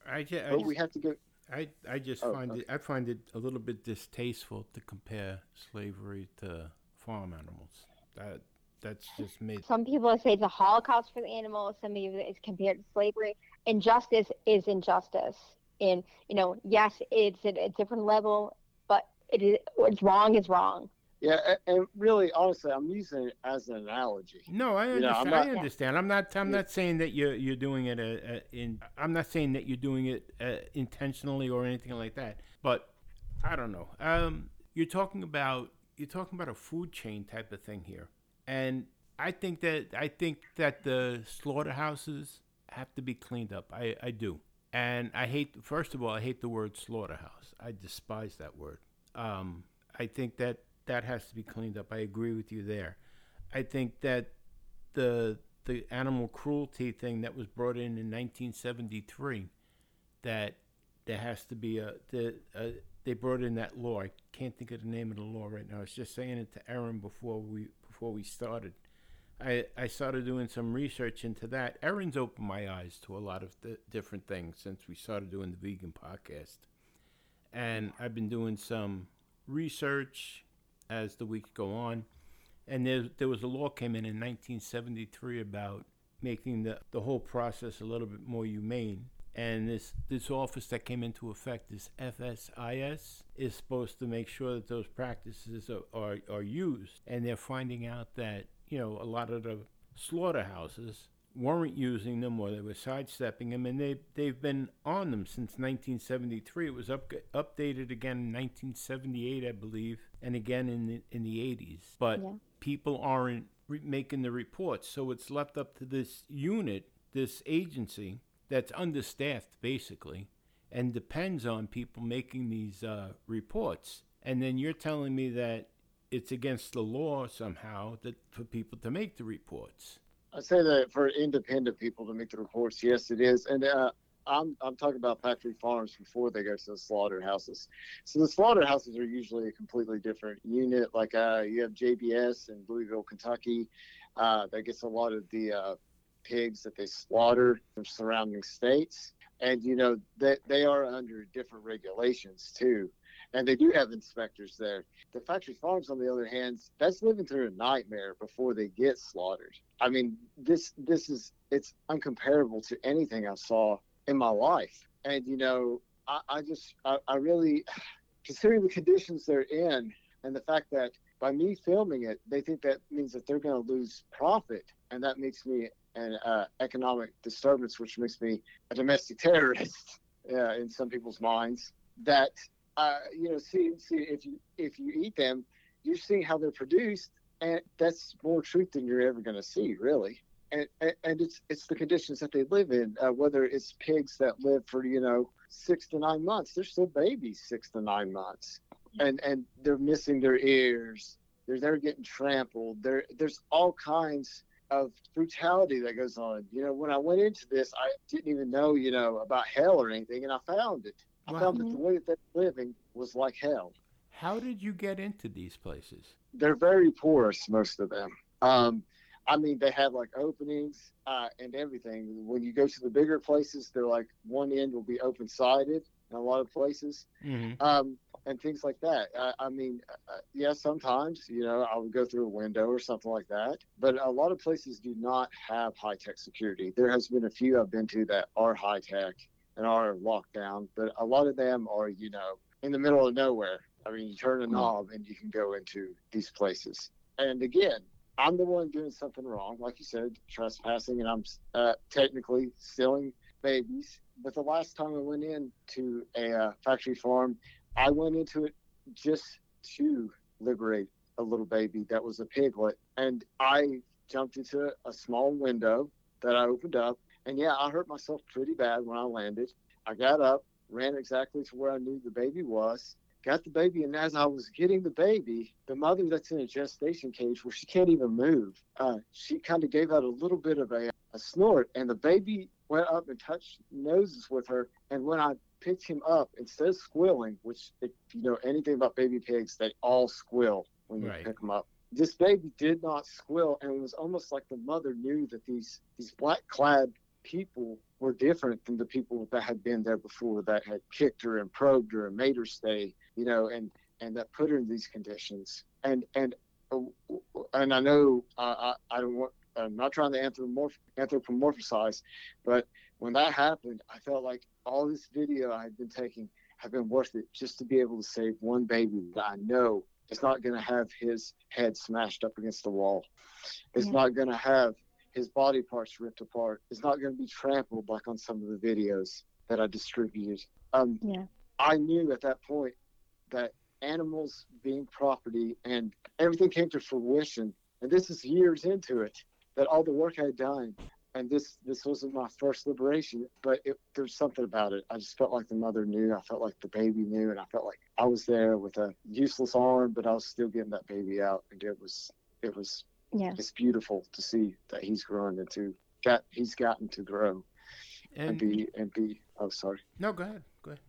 I, ju- I But just, we have to go. I, I just Oh, find okay. it I find it a little bit distasteful to compare slavery to farm animals. That that's just me. Some people say it's a holocaust for the animals. Some people it's compared to slavery. Injustice is injustice. And you know, yes, it's at a different level, but it is what's wrong is wrong. Yeah, a- and really, honestly, I'm using it as an analogy. No, I You know, understand. I'm I not- understand. I'm not. I'm Yeah. not saying that you're you're doing it uh, uh, in. I'm not saying that you're doing it uh, intentionally or anything like that. But I don't know. Um, you're talking about you're talking about a food chain type of thing here, and I think that I think that the slaughterhouses have to be cleaned up. I, I do. And I hate first of all, I hate the word slaughterhouse. I despise that word. Um, I think that that has to be cleaned up. I agree with you there. I think that the the animal cruelty thing that was brought in in 1973 that there has to be a, the, they brought in that law. I can't think of the name of the law right now. I was just saying it to Erin before we before we started. I, I started doing some research into that. Erin's opened my eyes to a lot of the different things since we started doing the vegan podcast. And I've been doing some research as the weeks go on. And there, there was a law came in in 1973 about making the, the whole process a little bit more humane. And this, this office that came into effect, this FSIS, is supposed to make sure that those practices are, are, are used. And they're finding out that, you know, a lot of the slaughterhouses weren't using them or they were sidestepping them, and they they've been on them since 1973. It was up, updated again in 1978, I believe, and again in the in the 80s. But yeah. people aren't re- making the reports, so it's left up to this unit, this agency that's understaffed basically, and depends on people making these uh, reports. And then you're telling me that it's against the law somehow that for people to make the reports. I say that for independent people to make the reports, yes, it is. And uh, I'm I'm talking about factory farms before they go to the slaughterhouses. So the slaughterhouses are usually a completely different unit. Like uh, you have JBS in Louisville, Kentucky, uh, that gets a lot of the uh, pigs that they slaughter from surrounding states, and you know that they, they are under different regulations too and they do have inspectors there. The factory farms, on the other hand, that's living through a nightmare before they get slaughtered. I mean, this this is it's uncomparable to anything I saw in my life. And you know, I, I just I, I really considering the conditions they're in and the fact that by me filming it, they think that means that they're going to lose profit, and that makes me an uh, economic disturbance, which makes me a domestic terrorist uh, in some people's minds. That uh, you know, see, see if you if you eat them, you see how they're produced, and that's more truth than you're ever going to see, really. And, and, it's it's the conditions that they live in. Uh, whether it's pigs that live for you know six to nine months, they're still babies six to nine months, and and they're missing their ears. They're they're getting trampled. There there's all kinds of brutality that goes on. You know, when I went into this, I didn't even know you know about hell or anything, and I found it. I wow. found that the way that they're living was like hell. How did you get into these places? They're very porous, most of them. Um, I mean, they have like openings uh, and everything. When you go to the bigger places, they're like one end will be open sided in a lot of places, mm-hmm. um, and things like that. I, I mean, uh, yeah, sometimes you know I would go through a window or something like that, but a lot of places do not have high tech security. There has been a few I've been to that are high tech, and are locked down, but a lot of them are, you know, in the middle of nowhere. I mean, you turn a hmm. knob and you can go into these places. And again, I'm the one doing something wrong, like you said, trespassing, and I'm uh, technically stealing babies. But the last time I went into a uh, factory farm, I went into it just to liberate a little baby that was a piglet. And I jumped into a small window that I opened up and yeah, I hurt myself pretty bad when I landed. I got up, ran exactly to where I knew the baby was, got the baby, and as I was getting the baby, the mother that's in a gestation cage where she can't even move, uh, she kind of gave out a little bit of a, a snort, and the baby went up and touched noses with her. And when I picked him up, instead of squealing, which if you know anything about baby pigs, they all squeal when you right. pick them up. This baby did not squeal, and it was almost like the mother knew that these these black clad people were different than the people that had been there before that had kicked her and probed her and made her stay, you know, and and that put her in these conditions. And and uh, and I know I, I don't want I'm not trying to anthropomorph- anthropomorphize, but when that happened, I felt like all this video I had been taking had been worth it just to be able to save one baby that I know is not going to have his head smashed up against the wall. It's yeah. not going to have his body parts ripped apart is not going to be trampled like on some of the videos that I distributed. Um, yeah. I knew at that point that animals being property and everything came to fruition and this is years into it that all the work I had done, and this this wasn't my first liberation, but it, there's something about it. I just felt like the mother knew. I felt like the baby knew, and I felt like I was there with a useless arm, but I was still getting that baby out, and it was it was Yeah. it's beautiful to see that he's growing into got he's gotten to grow and, And be and be oh sorry no, go ahead. Go ahead.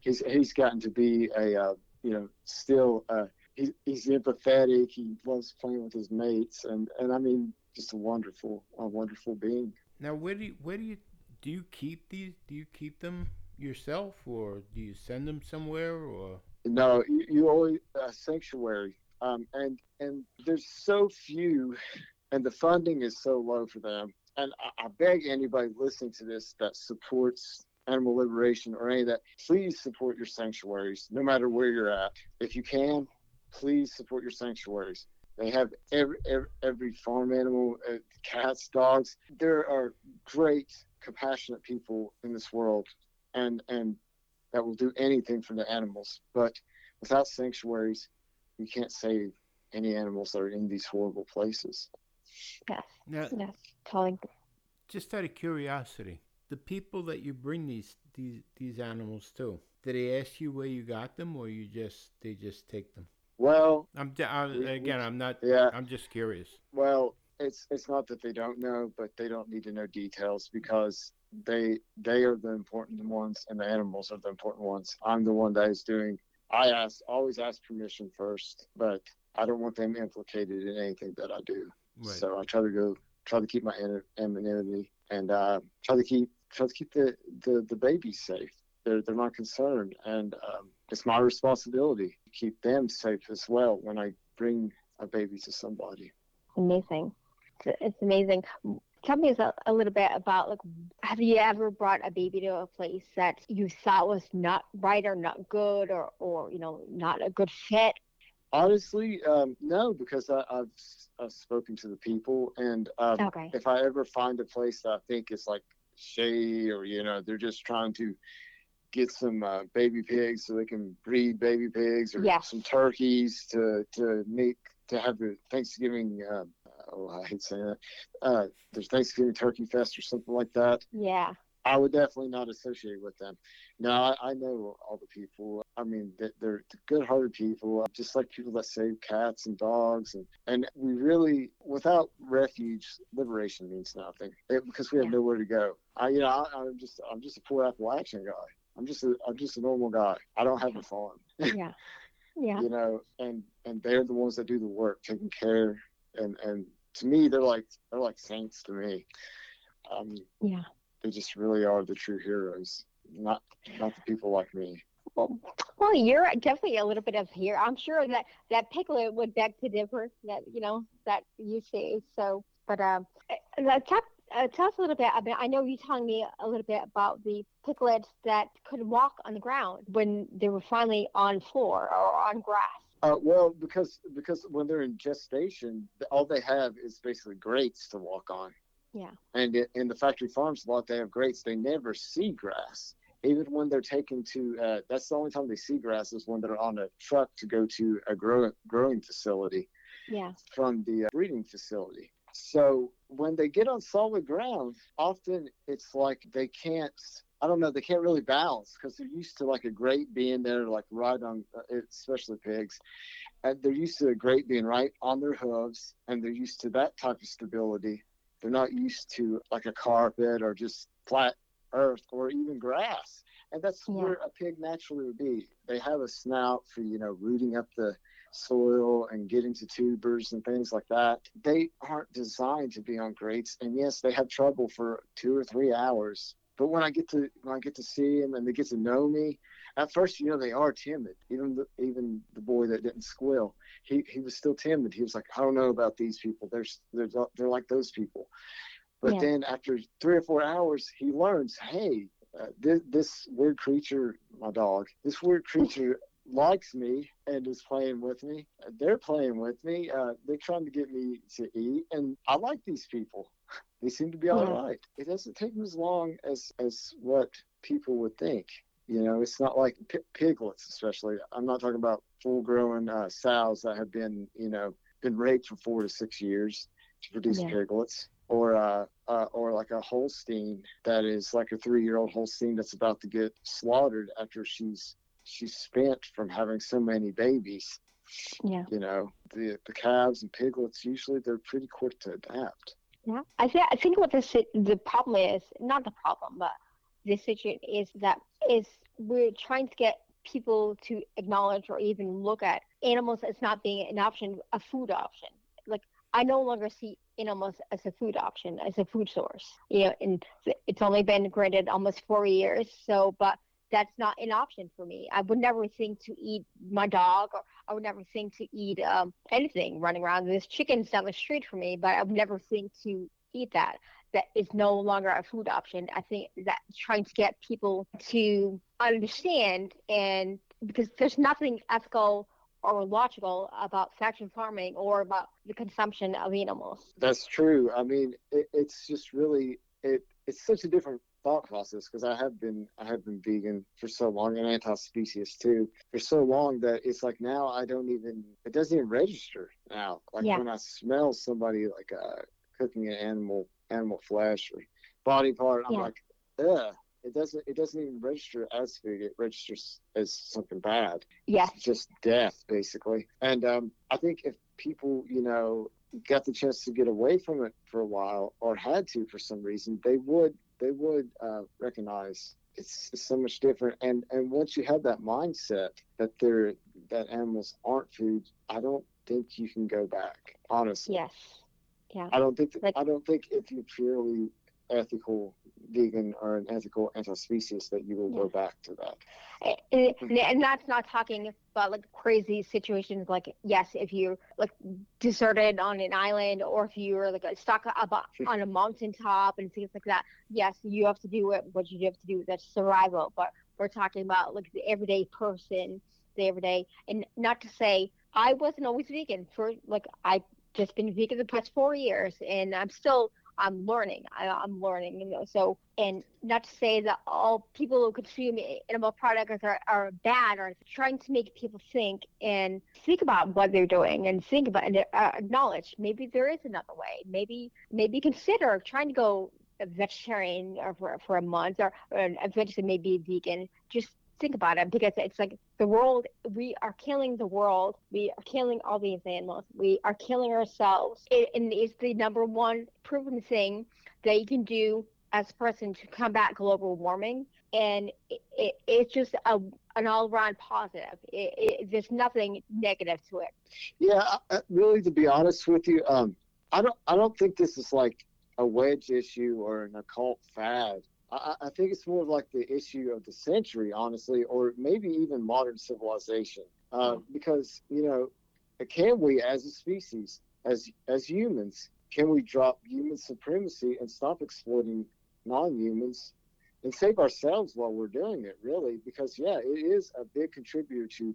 he's he's gotten to be a uh, you know still uh, he, he's empathetic he loves playing with his mates and and I mean just a wonderful a wonderful being Now, where do you, where do you do you keep these? Do you keep them yourself, or do you send them somewhere, or no you, you always a sanctuary um, and and there's so few and the funding is so low for them. And I, I beg anybody listening to this that supports animal liberation or any of that please support your sanctuaries no matter where you're at. If you can please support your sanctuaries. They have every every, every farm animal uh, cats dogs. There are great compassionate people in this world and and that will do anything for the animals. But without sanctuaries you can't save any animals that are in these horrible places Yes. now? Yes. Totally. Just out of curiosity, the people that you bring these these these animals to, did they ask you where you got them, or you just they just take them? well I'm, d- I, We- we- again, I'm not. yeah I'm just curious. Well, it's it's not that they don't know, but they don't need to know details because they they are the important ones and the animals are the important ones. I'm the one that is doing. I ask always ask permission first, but I don't want them implicated in anything that I do. Right. So I try to go try to keep my ana- anonymity and uh, try to keep try to keep the, the, the babies safe. They're they're not concerned, and um, it's my responsibility to keep them safe as well when I bring a baby to somebody. Amazing. It's, it's amazing. Tell me a, a little bit about like, have you ever brought a baby to a place that you thought was not right or not good or or you know not a good fit? Honestly, um, no, because I, I've I've spoken to the people, and um, Okay. if I ever find a place that I think is like shady or you know they're just trying to get some uh, baby pigs so they can breed baby pigs or Yes. some turkeys to to make to have the Thanksgiving. Uh, oh, I hate saying that. Uh, there's Thanksgiving Turkey Fest or something like that. Yeah. I would definitely not associate with them. No, I, I know all the people. I mean, they- they're good-hearted people, just like people that save cats and dogs, and and we really, without refuge, liberation means nothing it, because we have Yeah. nowhere to go. I, you know, I, I'm just I'm just a poor Appalachian guy. I'm just a I'm just a normal guy. I don't have a farm, Yeah. Yeah. you know, and and they're the ones that do the work, taking care, and and to me, they're like they're like saints to me. Um, Yeah. they just really are the true heroes, not not the people like me. Well, well, you're definitely a little bit of here. I'm sure that that piglet would beg to differ. That you know that you see. So, but um, uh, tell, uh, tell us a little bit. I mean, I know you telling me a little bit about the piglets that could walk on the ground when they were finally on floor or on grass. Uh, well, because because when they're in gestation, all they have is basically grates to walk on. Yeah. And in the factory farms a lot, they have grates. They never see grass. Even when they're taken to, uh, that's the only time they see grass is when they're on a truck to go to a grow, growing facility. Yeah. from the uh, breeding facility. So when they get on solid ground, often it's like they can't. I don't know. They can't really balance because they're used to like a grate being there, like right on, uh, especially pigs, and they're used to a grate being right on their hooves, and they're used to that type of stability. They're not used to like a carpet or just flat earth or even grass. And that's Yeah. where a pig naturally would be. They have a snout for, you know, rooting up the soil and getting to tubers and things like that. They aren't designed to be on grates. And yes, they have trouble for two or three hours. But when I get to when I get to see them and they get to know me, at first, you know, they are timid. Even the even the boy that didn't squeal, he, he was still timid. He was like, I don't know about these people. They're they're, they're like those people. But Yeah. then after three or four hours, he learns, hey, uh, this, this weird creature, my dog, this weird creature likes me and is playing with me. They're playing with me. Uh, they're trying to get me to eat, and I like these people. They seem to be all right. It doesn't take them as long as as what people would think. You know, it's not like pi piglets, especially. I'm not talking about full-grown uh, sows that have been, you know, been raped for four to six years to produce Yeah. piglets, or uh, uh, or like a Holstein that is like a three-year-old Holstein that's about to get slaughtered after she's she's spent from having so many babies. Yeah. You know, the the calves and piglets usually they're pretty quick to adapt. Yeah, I think I think what the the problem is not the problem, but the situation is that is we're trying to get people to acknowledge or even look at animals as not being an option, a food option. Like I no longer see animals as a food option, as a food source. You know, and it's only been granted almost four years, so but that's not an option for me. I would never think to eat my dog, or I would never think to eat um, anything running around. There's chickens down the street for me, but I would never think to eat that. That is no longer a food option. I think that trying to get people to understand and because there's nothing ethical or logical about factory farming or about the consumption of animals. That's true. I mean, it, it's just really it. It's such a different thought process because I have been I have been vegan for so long and anti-species too for so long that it's like now I don't even it doesn't even register now. Like Yeah. when I smell somebody like uh, cooking an animal animal flesh or body part, I'm Yeah. like, ugh. It doesn't. It doesn't even register as food. It registers as something bad. Yeah. It's just death, basically. And um, I think if people, you know, got the chance to get away from it for a while, or had to for some reason, they would they would uh, recognize it's, it's so much different. And and once you have that mindset that they're that animals aren't food, I don't think you can go back. Honestly, Yes. Yeah. I don't think that, Like- I don't think if you're purely ethical vegan or an ethical anti-species that you will go back to that. Eh, eh, and, and that's not talking about like crazy situations like yes if you're like deserted on an island or if you're like stuck up on a mountaintop and things like that. Yes you have to do it what you have to do that's survival but we're talking about like the everyday person the everyday and not to say i wasn't always vegan for like i just been vegan the past four years and i'm still I'm learning. I, I'm learning, you know. So, and not to say that all people who consume animal products are, are bad, or trying to make people think and think about what they're doing and think about and uh, acknowledge maybe there is another way. Maybe, maybe consider trying to go vegetarian or for, for a month or, or eventually maybe vegan. Just think about it because it's like the world we are killing the world. We are killing all these animals. We are killing ourselves. It, and it's the number one proven thing that you can do as a person to combat global warming. And it, it, it's just a, an all-around positive. It, it, there's nothing negative to it. Yeah, really, to be honest with you, um, I don't, I don't think this is like a wedge issue or an occult fad. I, I think it's more of like the issue of the century, honestly, or maybe even modern civilization. Uh, because you know, can we, as a species, as as humans, can we drop human supremacy and stop exploiting non-humans and save ourselves while we're doing it? Really, because yeah, it is a big contributor to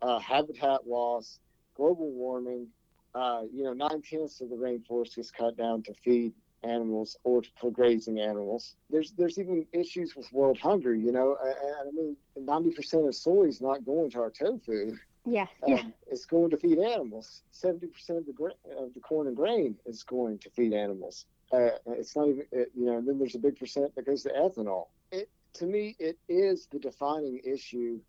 uh, habitat loss, global warming. Uh, you know, nine tenths of the rainforest is cut down to feed animals or for grazing animals. There's there's even issues with world hunger. You know, I, I mean, ninety percent of soy is not going to our tofu. yes Um, yeah It's going to feed animals. Seventy percent of the gra- of the corn and grain is going to feed animals. Uh, it's not even uh, you know. And then there's a big percent that goes to ethanol. It to me, it is the defining issue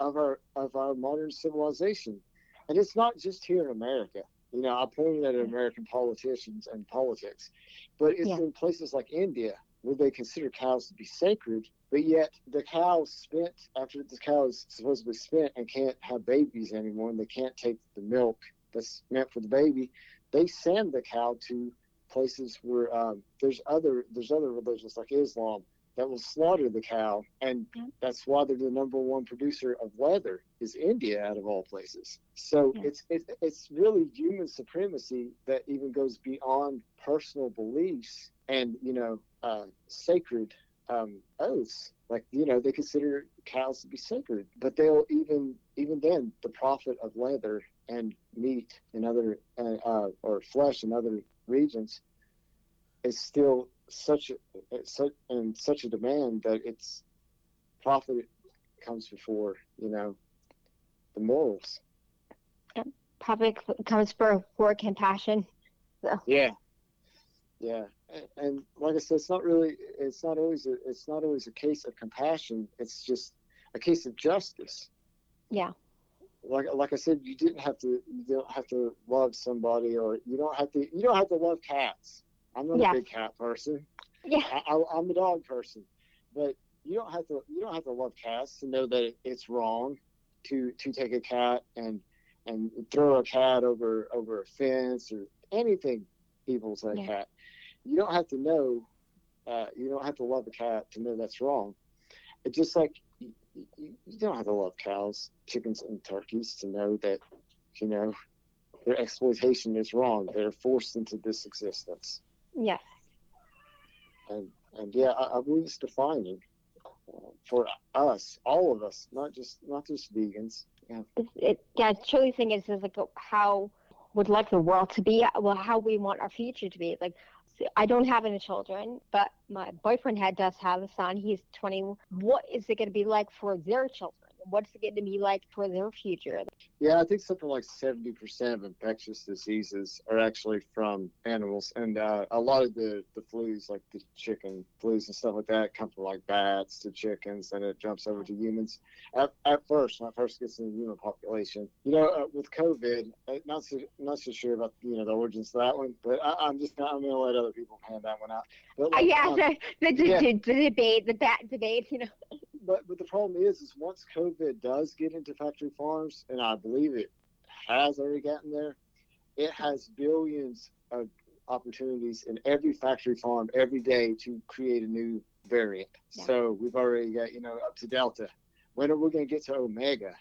of our of our modern civilization, and it's not just here in America. You know, I pointed at American politicians and politics, but it's Yeah. in places like India where they consider cows to be sacred, but yet the cow spent after the cow is supposedly spent and can't have babies anymore, and they can't take the milk that's meant for the baby. They send the cow to places where um, there's other there's other religions like Islam that will slaughter the cow, and Yeah. that's why they're the number one producer of leather is India out of all places. So Yeah. it's it, it's really human supremacy that even goes beyond personal beliefs and you know uh, sacred um, oaths. Like you know they consider cows to be sacred, but they'll even even then the profit of leather and meat and other uh, uh, or flesh in other regions is still such a it's such in such a demand that it's profit comes before you know the morals. Profit comes before compassion. So. Yeah, yeah, and, and, like I said, it's not really, it's not always, a, it's not always a case of compassion. It's just a case of justice. Yeah. Like, like I said, you didn't have to, you don't have to love somebody, or you don't have to, you don't have to love cats. I'm not yeah. a big cat person. Yeah. I, I'm a dog person, but you don't have to, you don't have to love cats to know that it's wrong to to take a cat and and throw a cat over over a fence or anything evil to a yeah. cat. You don't have to know. Uh, you don't have to love a cat to know that's wrong. It's just like you, you, you don't have to love cows, chickens, and turkeys to know that you know their exploitation is wrong. They're forced into this existence. Yes. And and yeah, I, I believe it's defining uh, for us, all of us, not just not just vegans. Yeah. It, yeah, I truly thing is is like how would like the world to be, well, how we want our future to be. Like, I don't have any children, but my boyfriend had does have a son. He's 20. What is it going to be like for their children? what's it going to be like for their future? Yeah, I think something like 70% of infectious diseases are actually from animals. And uh, a lot of the, the flus, like the chicken flus and stuff like that, come from like bats to chickens and it jumps over to humans. At, at first, when it first gets in the human population, you know, uh, with COVID, uh, not so, not so sure about, you know, the origins of that one, but I, am just, I'm going to let other people hand that one out. But like, uh, yeah, um, the, the, yeah. the debate, the bat debate, you know but but the problem is, is once COVID does get into factory farms, and I believe it has already gotten there, it has billions of opportunities in every factory farm every day to create a new variant. Yeah. So we've already got you know up to Delta. When are we going to get to Omega?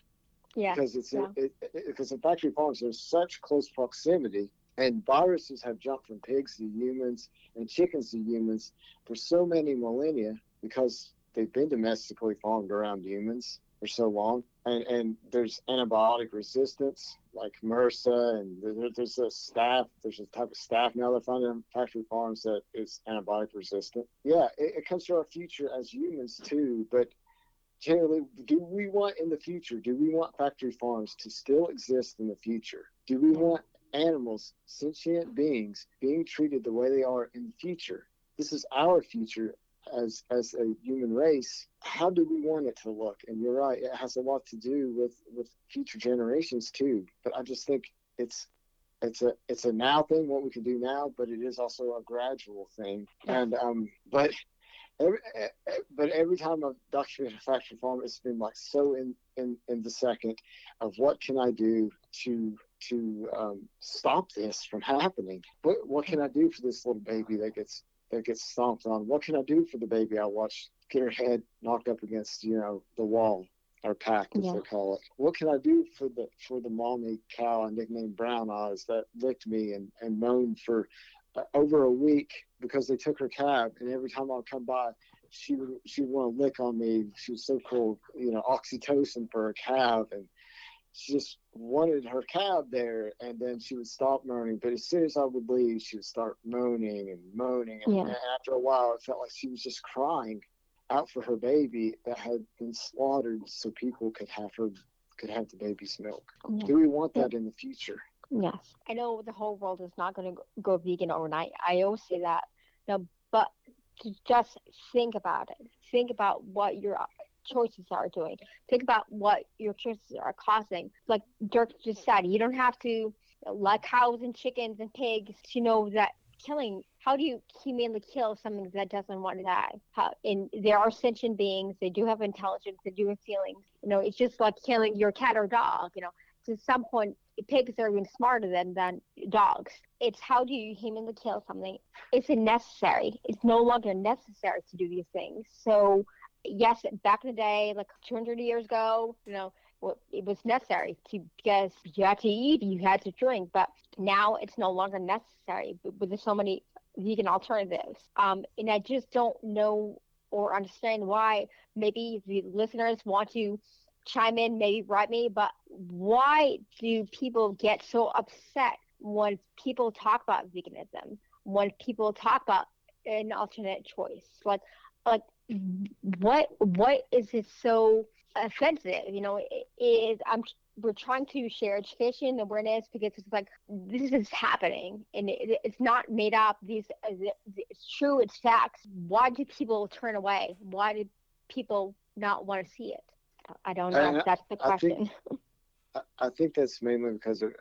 Yeah. Because it's yeah. It, it, because in factory farms there's such close proximity, and viruses have jumped from pigs to humans and chickens to humans for so many millennia because they've been domestically farmed around humans for so long, and and there's antibiotic resistance like MRSA, and there, there's a staph, There's a type of staph now they're finding in factory farms that is antibiotic resistant. Yeah, it, it comes to our future as humans too, but generally, do we want in the future? Do we want factory farms to still exist in the future? Do we want animals, sentient beings, being treated the way they are in the future? This is our future as as a human race how do we want it to look? And you're right it has a lot to do with with future generations too. But i just think it's it's a it's a now thing what we can do now but it is also a gradual thing. And um but every, but every time I've documented a factory farm, it's been like so in, in, in the second of what can I do to to um, stop this from happening? What what can I do for this little baby that gets that gets stomped on. What can I do for the baby I watched get her head knocked up against, you know, the wall or pack as yeah. they call it. What can I do for the for the mommy cow I nicknamed Brown Eyes that licked me and, and moaned for uh, over a week because they took her cab and every time I'd come by she would she would want to lick on me. She was so cool, you know, oxytocin for a calf and she just wanted her cab there and then she would stop moaning. But as soon as i would leave she would start moaning and moaning. And, yeah. and after a while it felt like she was just crying out for her baby that had been slaughtered so people could have her could have the baby's milk. Yeah. do we want that in the future? Yes i know the whole world is not going to go vegan overnight. I always say that. No but to just think about it think about what you're choices are doing. Think about what your choices are causing. Like Dirk just said, you don't have to like cows and chickens and pigs to know that killing how do you humanely kill something that doesn't want to die? How and there are sentient beings. They do have intelligence. They do have feelings. You know it's just like killing your cat or dog you know. To some point pigs are even smarter than than dogs. It's how do you humanly kill something? It's necessary. It's no longer necessary to do these things. So yes, back in the day, like 200 years ago, you know, it was necessary to because you had to eat, you had to drink, but now it's no longer necessary. But there's so many vegan alternatives, um, and I just don't know or understand why. Maybe the listeners want to chime in, maybe write me, but why do people get so upset when people talk about veganism? When people talk about an alternate choice, like like what what is it so offensive? You know, is I'm we're trying to share education and awareness because it's like this is happening and it, it's not made up. These it's true. It's facts. Why do people turn away? Why do people not want to see it? I don't know. that's the question. I think, I think that's mainly because it,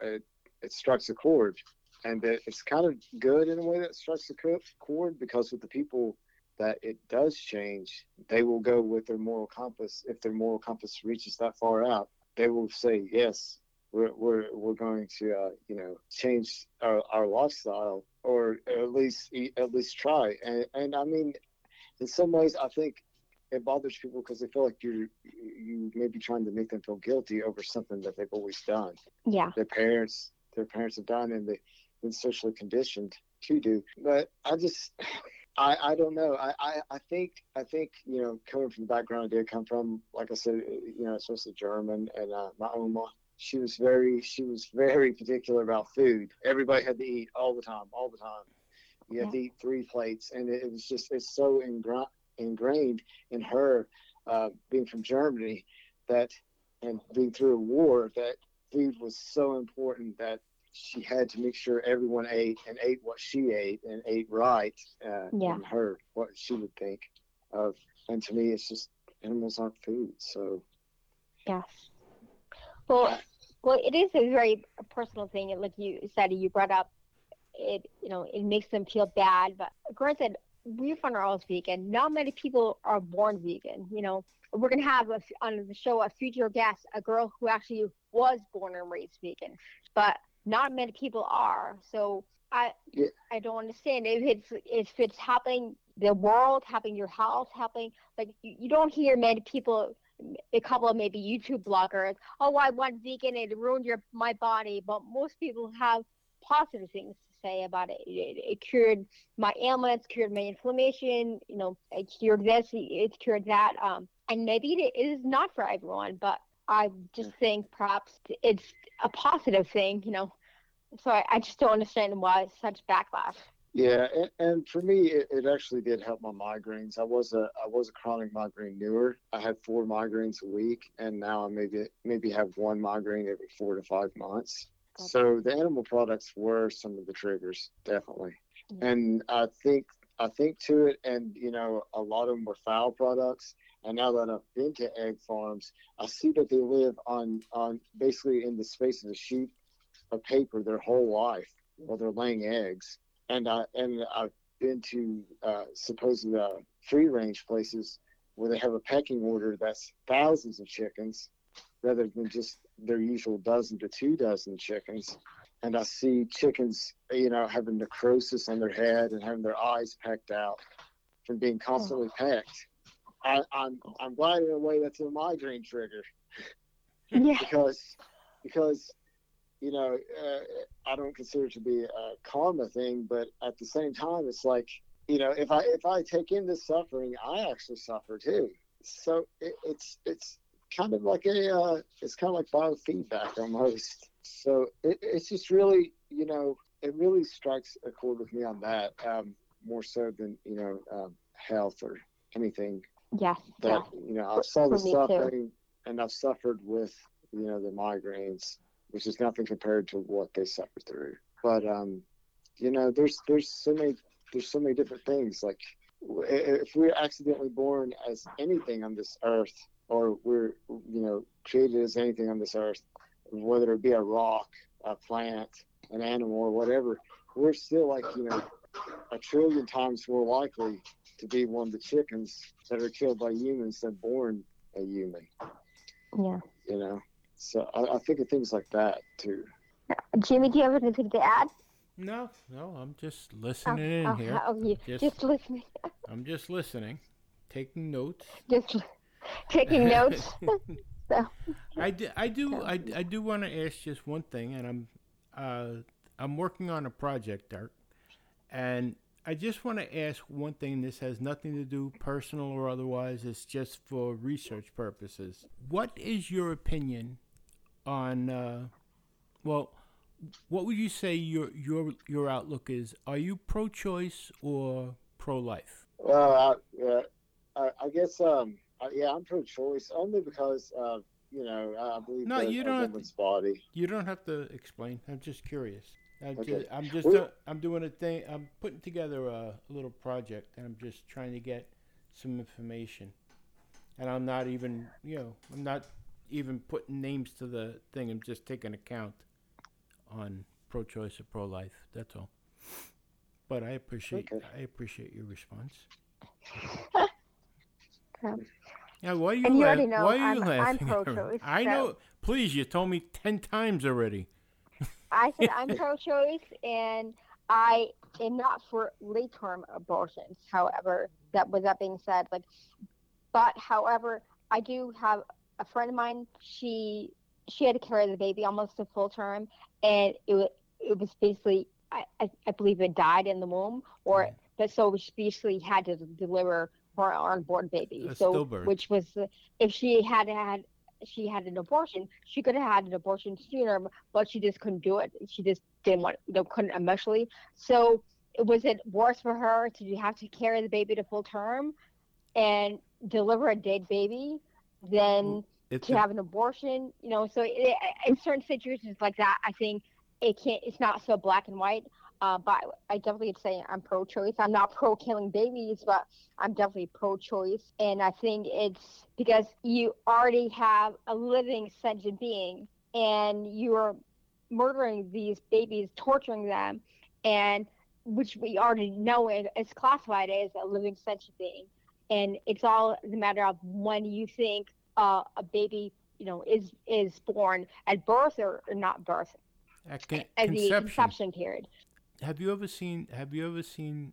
it, it strikes a chord, and it's kind of good in a way that strikes a chord because with the people that it does change, they will go with their moral compass. If their moral compass reaches that far out, they will say, yes, we're, we're, we're going to, uh, you know, change our, our lifestyle or at least, at least try. And, and I mean, in some ways, I think it bothers people because they feel like you're you may be trying to make them feel guilty over something that they've always done. Yeah. Their parents their parents have done and they've been socially conditioned to do. But I just I, I don't know. I, I, I think I think you know coming from the background I did come from, like I said, you know, especially German and uh, my Oma. She was very she was very particular about food. Everybody had to eat all the time, all the time. You had to eat three plates, and it, it was just it's so ingra- ingrained in her, uh, being from Germany, that and being through a war that food was so important that she had to make sure everyone ate and ate what she ate and ate right uh, yeah. and her what she would think of. And to me it's just animals aren't food so. Yes well well it is a very personal thing And like you said you brought up it you know it makes them feel bad but granted we find ourselves vegan. Not many people are born vegan you know. We're going to have a, on the show a future guest a girl who actually was born and raised vegan. But not many people are. So I yeah. I don't understand if it's if it's helping the world, helping your house, helping like you, you don't hear many people a couple of maybe YouTube bloggers, oh I went vegan and it ruined your my body, but most people have positive things to say about it. It, it cured my ailments, cured my inflammation, you know, it cured this, it cured that. Um, and maybe it is not for everyone, but I just think perhaps it's a positive thing, you know, so I, I just don't understand why such backlash. Yeah, and, and for me, it, it, actually did help my migraines. I was a I was a chronic migraine migraineur. I had four migraines a week, and now I maybe maybe have one migraine every four to five months. Okay. So the animal products were some of the triggers, definitely. Yeah. And I think I think to it, and you know, a lot of them were fowl products. And now that I've been to egg farms, I see that they live on on basically in the space of the sheep a paper their whole life while they're laying eggs. And I and I've been to uh, supposed uh, free range places where they have a pecking order that's thousands of chickens rather than just their usual dozen to two dozen chickens. And I see chickens, you know, having necrosis on their head and having their eyes pecked out from being constantly pecked. I, I'm I'm glad in a way that's a migraine trigger. Yeah. because because you know, uh, I don't consider it to be a karma thing, but at the same time, it's like, you know, if I if I take in this suffering, I actually suffer too. So it, it's it's kind of like a uh, it's kind of like biofeedback almost. So it, it's just really, you know, it really strikes a chord with me on that um, more so than you know um, health or anything. Yeah. That yeah. you know, I saw the suffering, and I've suffered with you know the migraines which is nothing compared to what they suffered through. But um, you know, there's there's so many there's so many different things. Like if we're accidentally born as anything on this earth, or we're you know created as anything on this earth, whether it be a rock, a plant, an animal, or whatever, we're still like you know a trillion times more likely to be one of the chickens that are killed by humans than born a human. Yeah. You know. So I, I think of things like that too. Jimmy, do you have anything to add? No, no, I'm just listening oh, in oh, here. Oh, you just, just listening. I'm just listening, taking notes. Just taking notes. so. I do, I do, I, I do want to ask just one thing, and I'm, uh, I'm working on a project, Art, and I just want to ask one thing. This has nothing to do personal or otherwise. It's just for research purposes. What is your opinion on uh, well what would you say your your your outlook is are you pro-choice or pro-life well I, I, I guess um, yeah i'm pro-choice only because uh, you know, I believe No, that you a don't have woman's body. You don't have to explain. I'm just curious. I'm Okay. just, I'm just Well- uh, I'm doing a thing. I'm putting together a little project, and I'm just trying to get some information. And I'm not even, you know, I'm not even putting names to the thing. I'm just taking account on pro-choice or pro-life. That's all. But I appreciate Okay. I appreciate your response. Okay. Um, yeah, why are you, And you already know why are you I'm- I'm laughing? pro-choice, I so- know. Please, you told me ten times already. I said I'm pro-choice, and I am not for late-term abortions. However, that with that being said, like, but however, I do have a friend of mine. She she had to carry the baby almost to full term, and it was it was basically I, I, I believe it died in the womb, or Right. but so she basically had to deliver her unborn baby. A so stillbirth. which was if she had had she had an abortion, she could have had an abortion sooner, but she just couldn't do it. She just didn't want, you know, couldn't emotionally. So was it worse for her to have to carry the baby to full term and deliver a dead baby than It's to have an abortion? You know, so it, in certain situations like that, I think it can't. It's not so black and white. Uh, but I definitely would say I'm pro-choice. I'm not pro-killing babies, but I'm definitely pro-choice. And I think it's because you already have a living sentient being, and you're murdering these babies, torturing them, and which we already know it is classified as a living sentient being. And it's all the matter of when you think uh, a baby, you know, is is born at birth or, or not birth, at con- at the conception. period. Have you ever seen Have you ever seen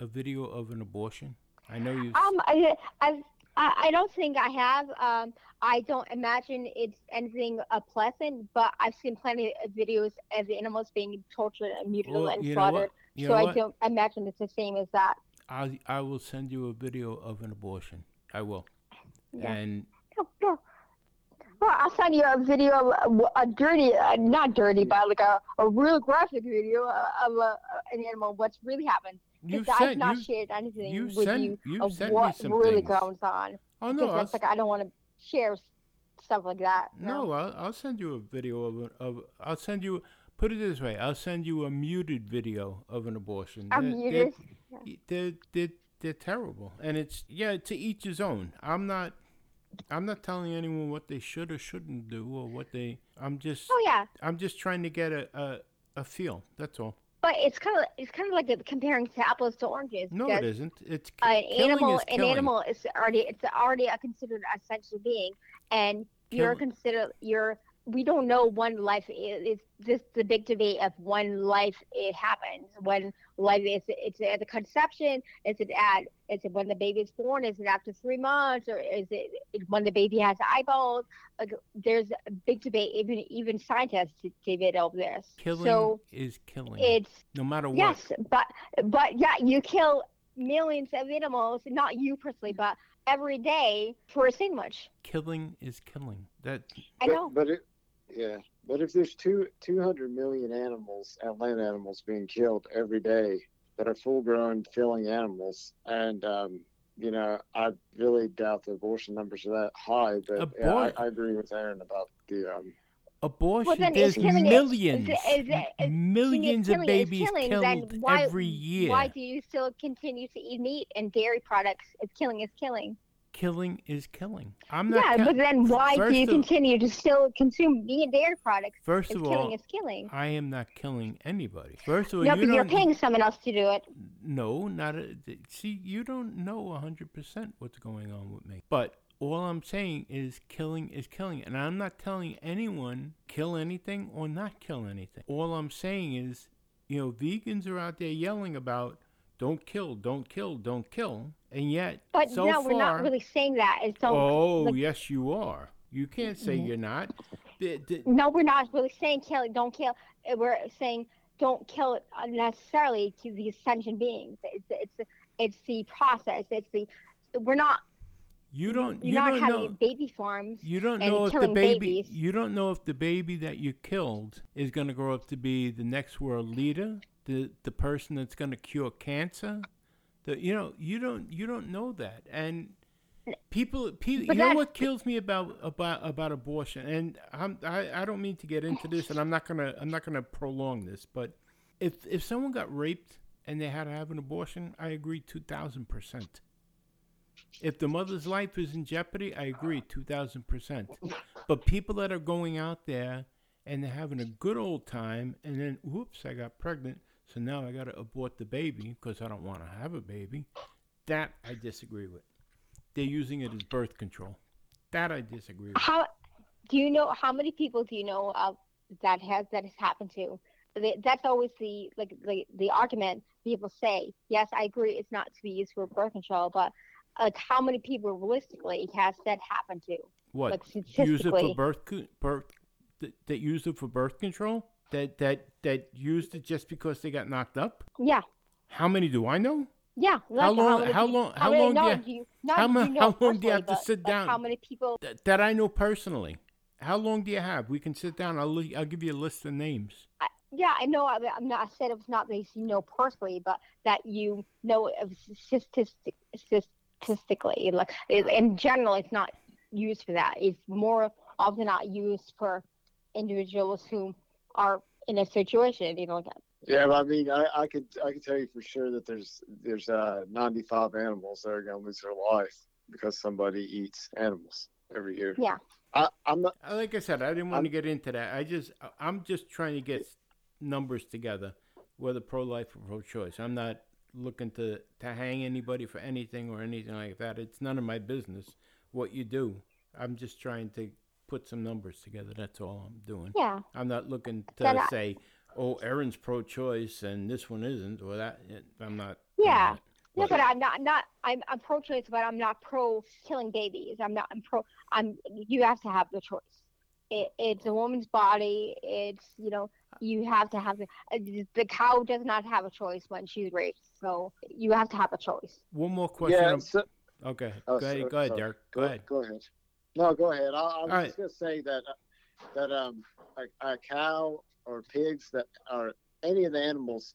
a video of an abortion? I know you. Um, I, I, I don't think I have. Um, I don't imagine it's anything uh, pleasant, but I've seen plenty of videos of animals being tortured and mutilated Well, and you know what? slaughtered. So I what? don't imagine it's the same as that. I I will send you a video of an abortion. I will. Yeah. And no. Well, I'll send you a video of a, a dirty, uh, not dirty, but like a, a real graphic video uh, of a, an animal, what's really happened. you've Because I've sent not you. shared anything you've with sent- you you've of sent me what some really things. goes on. Oh no! That's like I don't want to share stuff like that. you know? no, I'll, I'll send you a video of, of. I'll send you. Put it this way: I'll send you a muted video of an abortion. I'm They're- muted. They're, they're, they're, they're terrible, and it's yeah. To each his own. I'm not. I'm not telling anyone what they should or shouldn't do or what they. I'm just. Oh yeah, I'm just trying to get a, a, a feel. That's all. but it's kind of it's kind of like comparing to apples to oranges. No, it isn't. It's An animal, is an animal is already it's already a considered a sentient being, and you're considered you're. We don't know one life is. It's this the big debate of one life it happens. When life is it's at the conception. Is it at? Is it when the baby is born? Is it after three months, or is it when the baby has eyeballs? Like, there's a big debate. Even even scientists debate over this. Killing so is killing. it's no matter what. Yes, but but yeah, you kill millions of animals, not you personally, but every day for a sandwich. Killing is killing. That I But- know. But it, yeah, but if there's two 200 million animals, and land animals being killed every day that are full-grown, filling animals, and um, you know, I really doubt the abortion numbers are that high. But yeah, I, I agree with Erin about the um, abortion. then there's it's killing it- millions, is it- is it- is- millions of babies killing, killed why, every year. Why do you still continue to eat meat and dairy products? If killing is killing. Killing is killing. I'm not. Yeah, ki- but then why do you of- continue to still consume meat and dairy products? First of killing all, is killing. I am not killing anybody. First of all, No, you but you're paying someone else to do it. No, not a, see. You don't know hundred percent what's going on with me. But all I'm saying is killing is killing, and I'm not telling anyone kill anything or not kill anything. All I'm saying is, you know, vegans are out there yelling about don't kill, don't kill, don't kill, and yet But so no, far, we're not really saying that. It's don't. oh like- yes, you are. You can't say Mhm. you're not. The- the- No, we're not really saying kill. Don't kill. We're saying don't kill it unnecessarily to the ascension beings. It's it's it's the process. It's the we're not you don't. you're You not having know. baby farms. You don't know if the baby babies. you don't know if the baby that you killed is going to grow up to be the next world leader, the the person that's going to cure cancer. The you know, you don't you don't know that. And People, people, you know what kills me about about about abortion, and I'm, I I don't mean to get into this, and I'm not gonna I'm not gonna prolong this, but if if someone got raped and they had to have an abortion, I agree two thousand percent. If the mother's life is in jeopardy, I agree two thousand percent. But people that are going out there and they're having a good old time, and then whoops, I got pregnant, so now I got to abort the baby because I don't want to have a baby. That I disagree with. They're using it as birth control. That I disagree with. How do you know how many people do you know of that has that has happened to? They- That's always the like the the argument people say. Yes, I agree. It's not to be used for birth control, but like how many people realistically has that happened to? What? Like use it for birth co- birth that, used it for birth control? That that that used it just because they got knocked up? Yeah, How many do I know? yeah. How long- how long- how long do no, you- do you, how do mu- you know how long do you have to sit down? How many people? That, that I know personally. How long do you have? We can sit down. I'll I'll give you a list of names. I, yeah, I know. I, I'm not. I said it's not that you know personally, but that you know of statistic, statistically, like in general, it's not used for that. It's more often not used for individuals who are in a situation. You know, like Yeah, but I mean, I, I could I could tell you for sure that there's there's uh, 95 animals that are going to lose their life because somebody eats animals every year. Yeah. I, I'm not. Uh, Like I said, I didn't want to I'm- get into that. I just I'm just trying to get numbers together, whether pro-life or pro-choice. I'm not looking to to hang anybody for anything or anything like that. It's none of my business what you do. I'm just trying to put some numbers together. That's all I'm doing. yeah, I'm not looking Then to I- say, "Oh, Erin's pro-choice and this one isn't," or that. I'm not. doing Yeah. that. yeah. But I'm not. Not. I'm. I'm pro-choice, but I'm not pro killing babies. I'm not. I'm pro. I'm. You have to have the choice. It, it's a woman's body. It's you know you have to have the uh, the cow does not have a choice when she's raped. So you have to have a choice. One more question. Yeah. So, okay. Oh, go ahead. so- go ahead, sorry. Derek. go, Go ahead. Go ahead. No, go ahead. I, I was right. just gonna say that uh, that um a, a cow or pigs that are any of the animals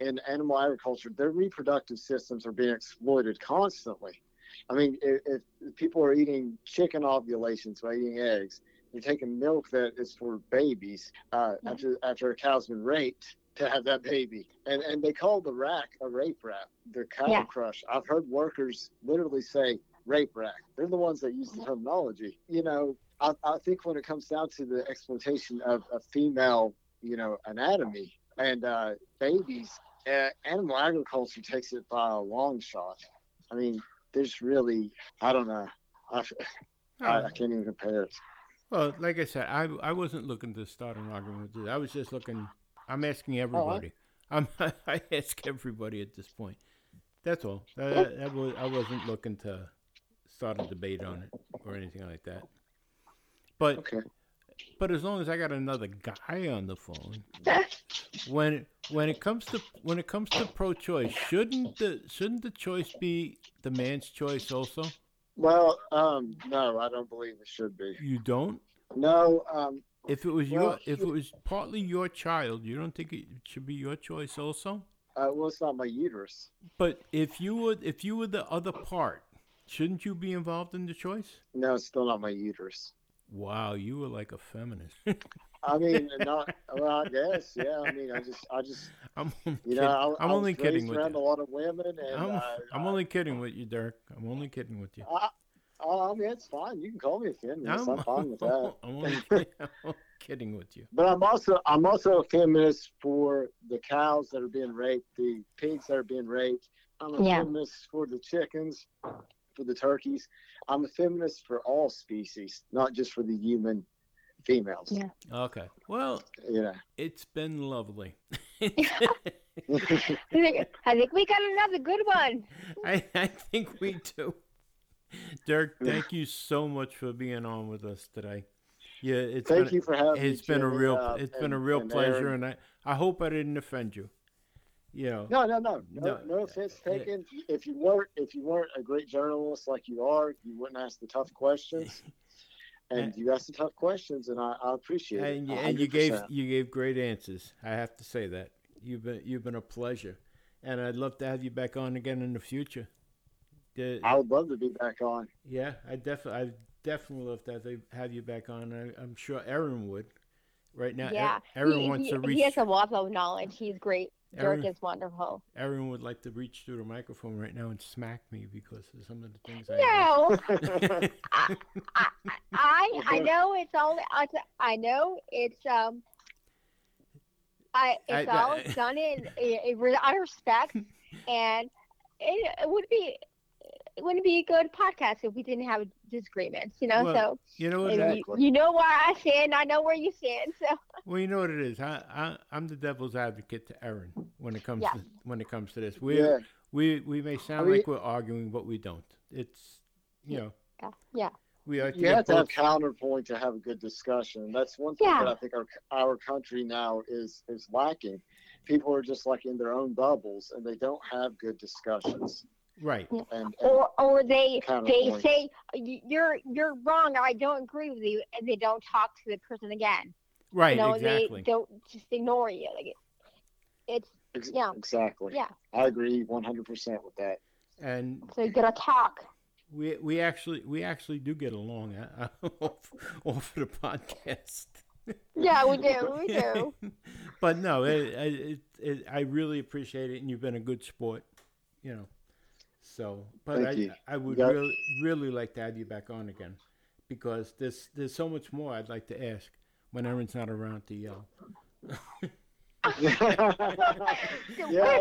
in animal agriculture, their reproductive systems are being exploited constantly. I mean, if, if people are eating chicken ovulations by eating eggs, you're taking milk that is for babies uh, Yeah. after after a cow's been raped to have that baby, and and they call the rack a rape rack, the cow Yeah. crush. I've heard workers literally say rape rack. They're the ones that use the terminology. You know, I, I think when it comes down to the exploitation of a female, you know, anatomy and uh, babies, uh, animal agriculture takes it by a long shot. I mean, there's really, I don't know. I, I, I can't even compare it. Well, like I said, I I wasn't looking to start an argument with you. I was just looking. I'm asking everybody. I'm I ask everybody at this point. That's all. That, that was, I wasn't looking to start a debate on it or anything like that. But Okay. but as long as I got another guy on the phone, when when it comes to when it comes to pro-choice, shouldn't the shouldn't the choice be the man's choice also? Well, um, no, I don't believe it should be. You don't. No, um, If it was Well, your if it was partly your child, you don't think it should be your choice also? uh, well, it's not my uterus. But if you would if you were the other part, shouldn't you be involved in the choice? No, it's still not my uterus. Wow, you were like a feminist. I mean, not. Well, I guess, yeah. I mean, I just, I just, I'm only you kidding. know, I, I'm I only was kidding with around you. a lot of women, and I'm, uh, I'm I- only kidding with you, Dirk. I'm only kidding with you. I, I mean, it's fine. You can call me a feminist. I'm, fine with that. I'm only, kidding, I'm only kidding with you. But I'm also I'm also a feminist for the cows that are being raped, the pigs that are being raped. I'm a Yeah. feminist for the chickens, for the turkeys. I'm a feminist for all species, not just for the human females. Yeah. Okay. Well, You know. it's been lovely. I think, I think we got another good one. I, I think we do. Dirk, thank you so much for being on with us today. Yeah, it's Thank been, you for having me. it's been a real uh, it's been a real and pleasure, Erin. and I I hope I didn't offend you. You know, No, no, no, no, No. no offense Yeah. taken. If you weren't, if you weren't a great journalist like you are, you wouldn't ask the tough questions. And you asked the tough questions, and I, I appreciate it. and you, and you gave you gave great answers. I have to say that you've been you've been a pleasure, and I'd love to have you back on again in the future. the, I would love to be back on. yeah, I definitely, I definitely love that they have you back on. I, I'm sure Erin would. Right now, yeah, Erin he, wants he, to he has a wealth of knowledge. He's great. Dirk Erin- is wonderful. Everyone would like to reach through the microphone right now and smack me because of some of the things I. No, I, I, I I know it's only I, I know it's um I it's I- all I- done in, in, in of respect and it, it would be it wouldn't be a good podcast if we didn't have disagreements you know Well, so You know what? and it- you, you know where I stand I know where you stand so Well, you know what it is. I, I I'm the devil's advocate to Erin when it comes Yeah. to when it comes to this. We yeah, we we may sound mean- like we're arguing, but we don't. It's you know yeah yeah we like to you have to have counterpoint to have a good discussion. That's one thing Yeah. that I think our our country now is is lacking. People are just like in their own bubbles, and they don't have good discussions. Right. And, and or or they they say you're you're wrong or I don't agree with you and they don't talk to the person again Right, you know exactly. they don't just ignore you like it, it's ex- Yeah. exactly. Yeah. I agree 100% with that. And so you gotta talk we we actually we actually do get along uh, off, off the podcast. yeah we do we do but no, it, it, it, I really appreciate it, and you've been a good sport, you know. So, but Thank I, you. I would You got- really, really like to have you back on again, because there's there's so much more I'd like to ask when Erin's not around to yell. Was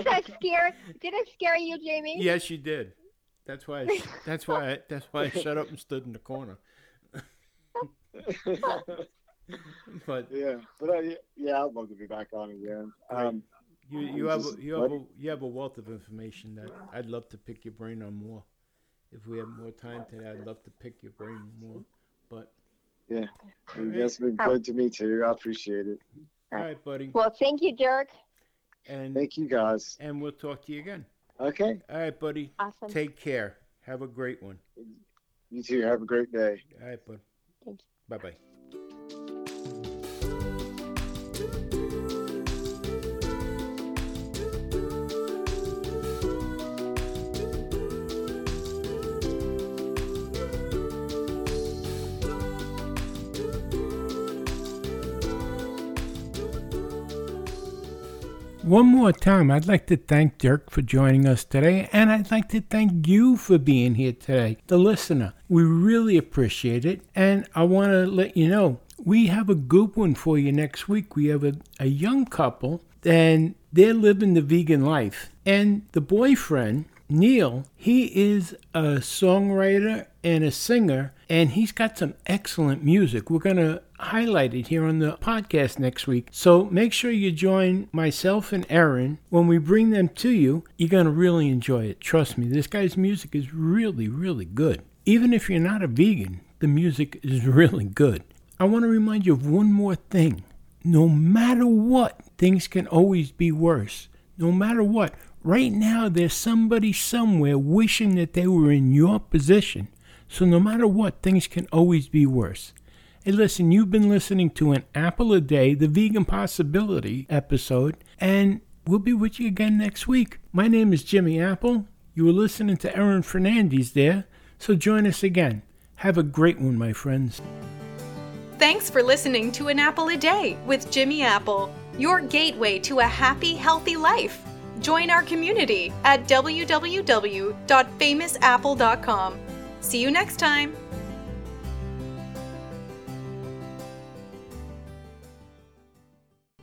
that scare? Did it scare you, Jamie? Yes, you did. That's why. I, that's why. I, that's why I shut up and stood in the corner. But yeah, but uh, yeah, I'd love to be back on again. Um, you, you have a, you have a, you have a wealth of information that I'd love to pick your brain on more. If we have more time today, I'd love to pick your brain more. But yeah, Alright. that's been good to me too. I appreciate it. all right, buddy, Well, thank you, Dirk. and Thank you guys. and we'll talk to you again. Okay, All right, buddy. Awesome. Take care. Have a great one. you too. Have a great day. All right, bud. Thank you. Bye bye. One more time, I'd like to thank Dirk for joining us today, and I'd like to thank you for being here today, the listener. We really appreciate it, and I want to let you know we have a good one for you next week. We have a, a young couple, and they're living the vegan life, and the boyfriend, Neil, he is a songwriter and a singer, and he's got some excellent music. We're going to highlight it here on the podcast next week. So make sure you join myself and Erin. when we bring them to you. You're going to really enjoy it. Trust me, this guy's music is really, really good. Even if you're not a vegan, the music is really good. I want to remind you of one more thing. No matter what, things can always be worse. No matter what, right now there's somebody somewhere wishing that they were in your position. So no matter what, things can always be worse. Hey, listen, you've been listening to an Apple a Day, the Vegan Possibility episode, and we'll be with you again next week. My name is Jimmy Apple. You were listening to Erin Fernandez there, so join us again. Have a great one, my friends. Thanks for listening to An Apple a Day with Jimmy Apple, your gateway to a happy, healthy life. Join our community at www.famousapple.com. See you next time.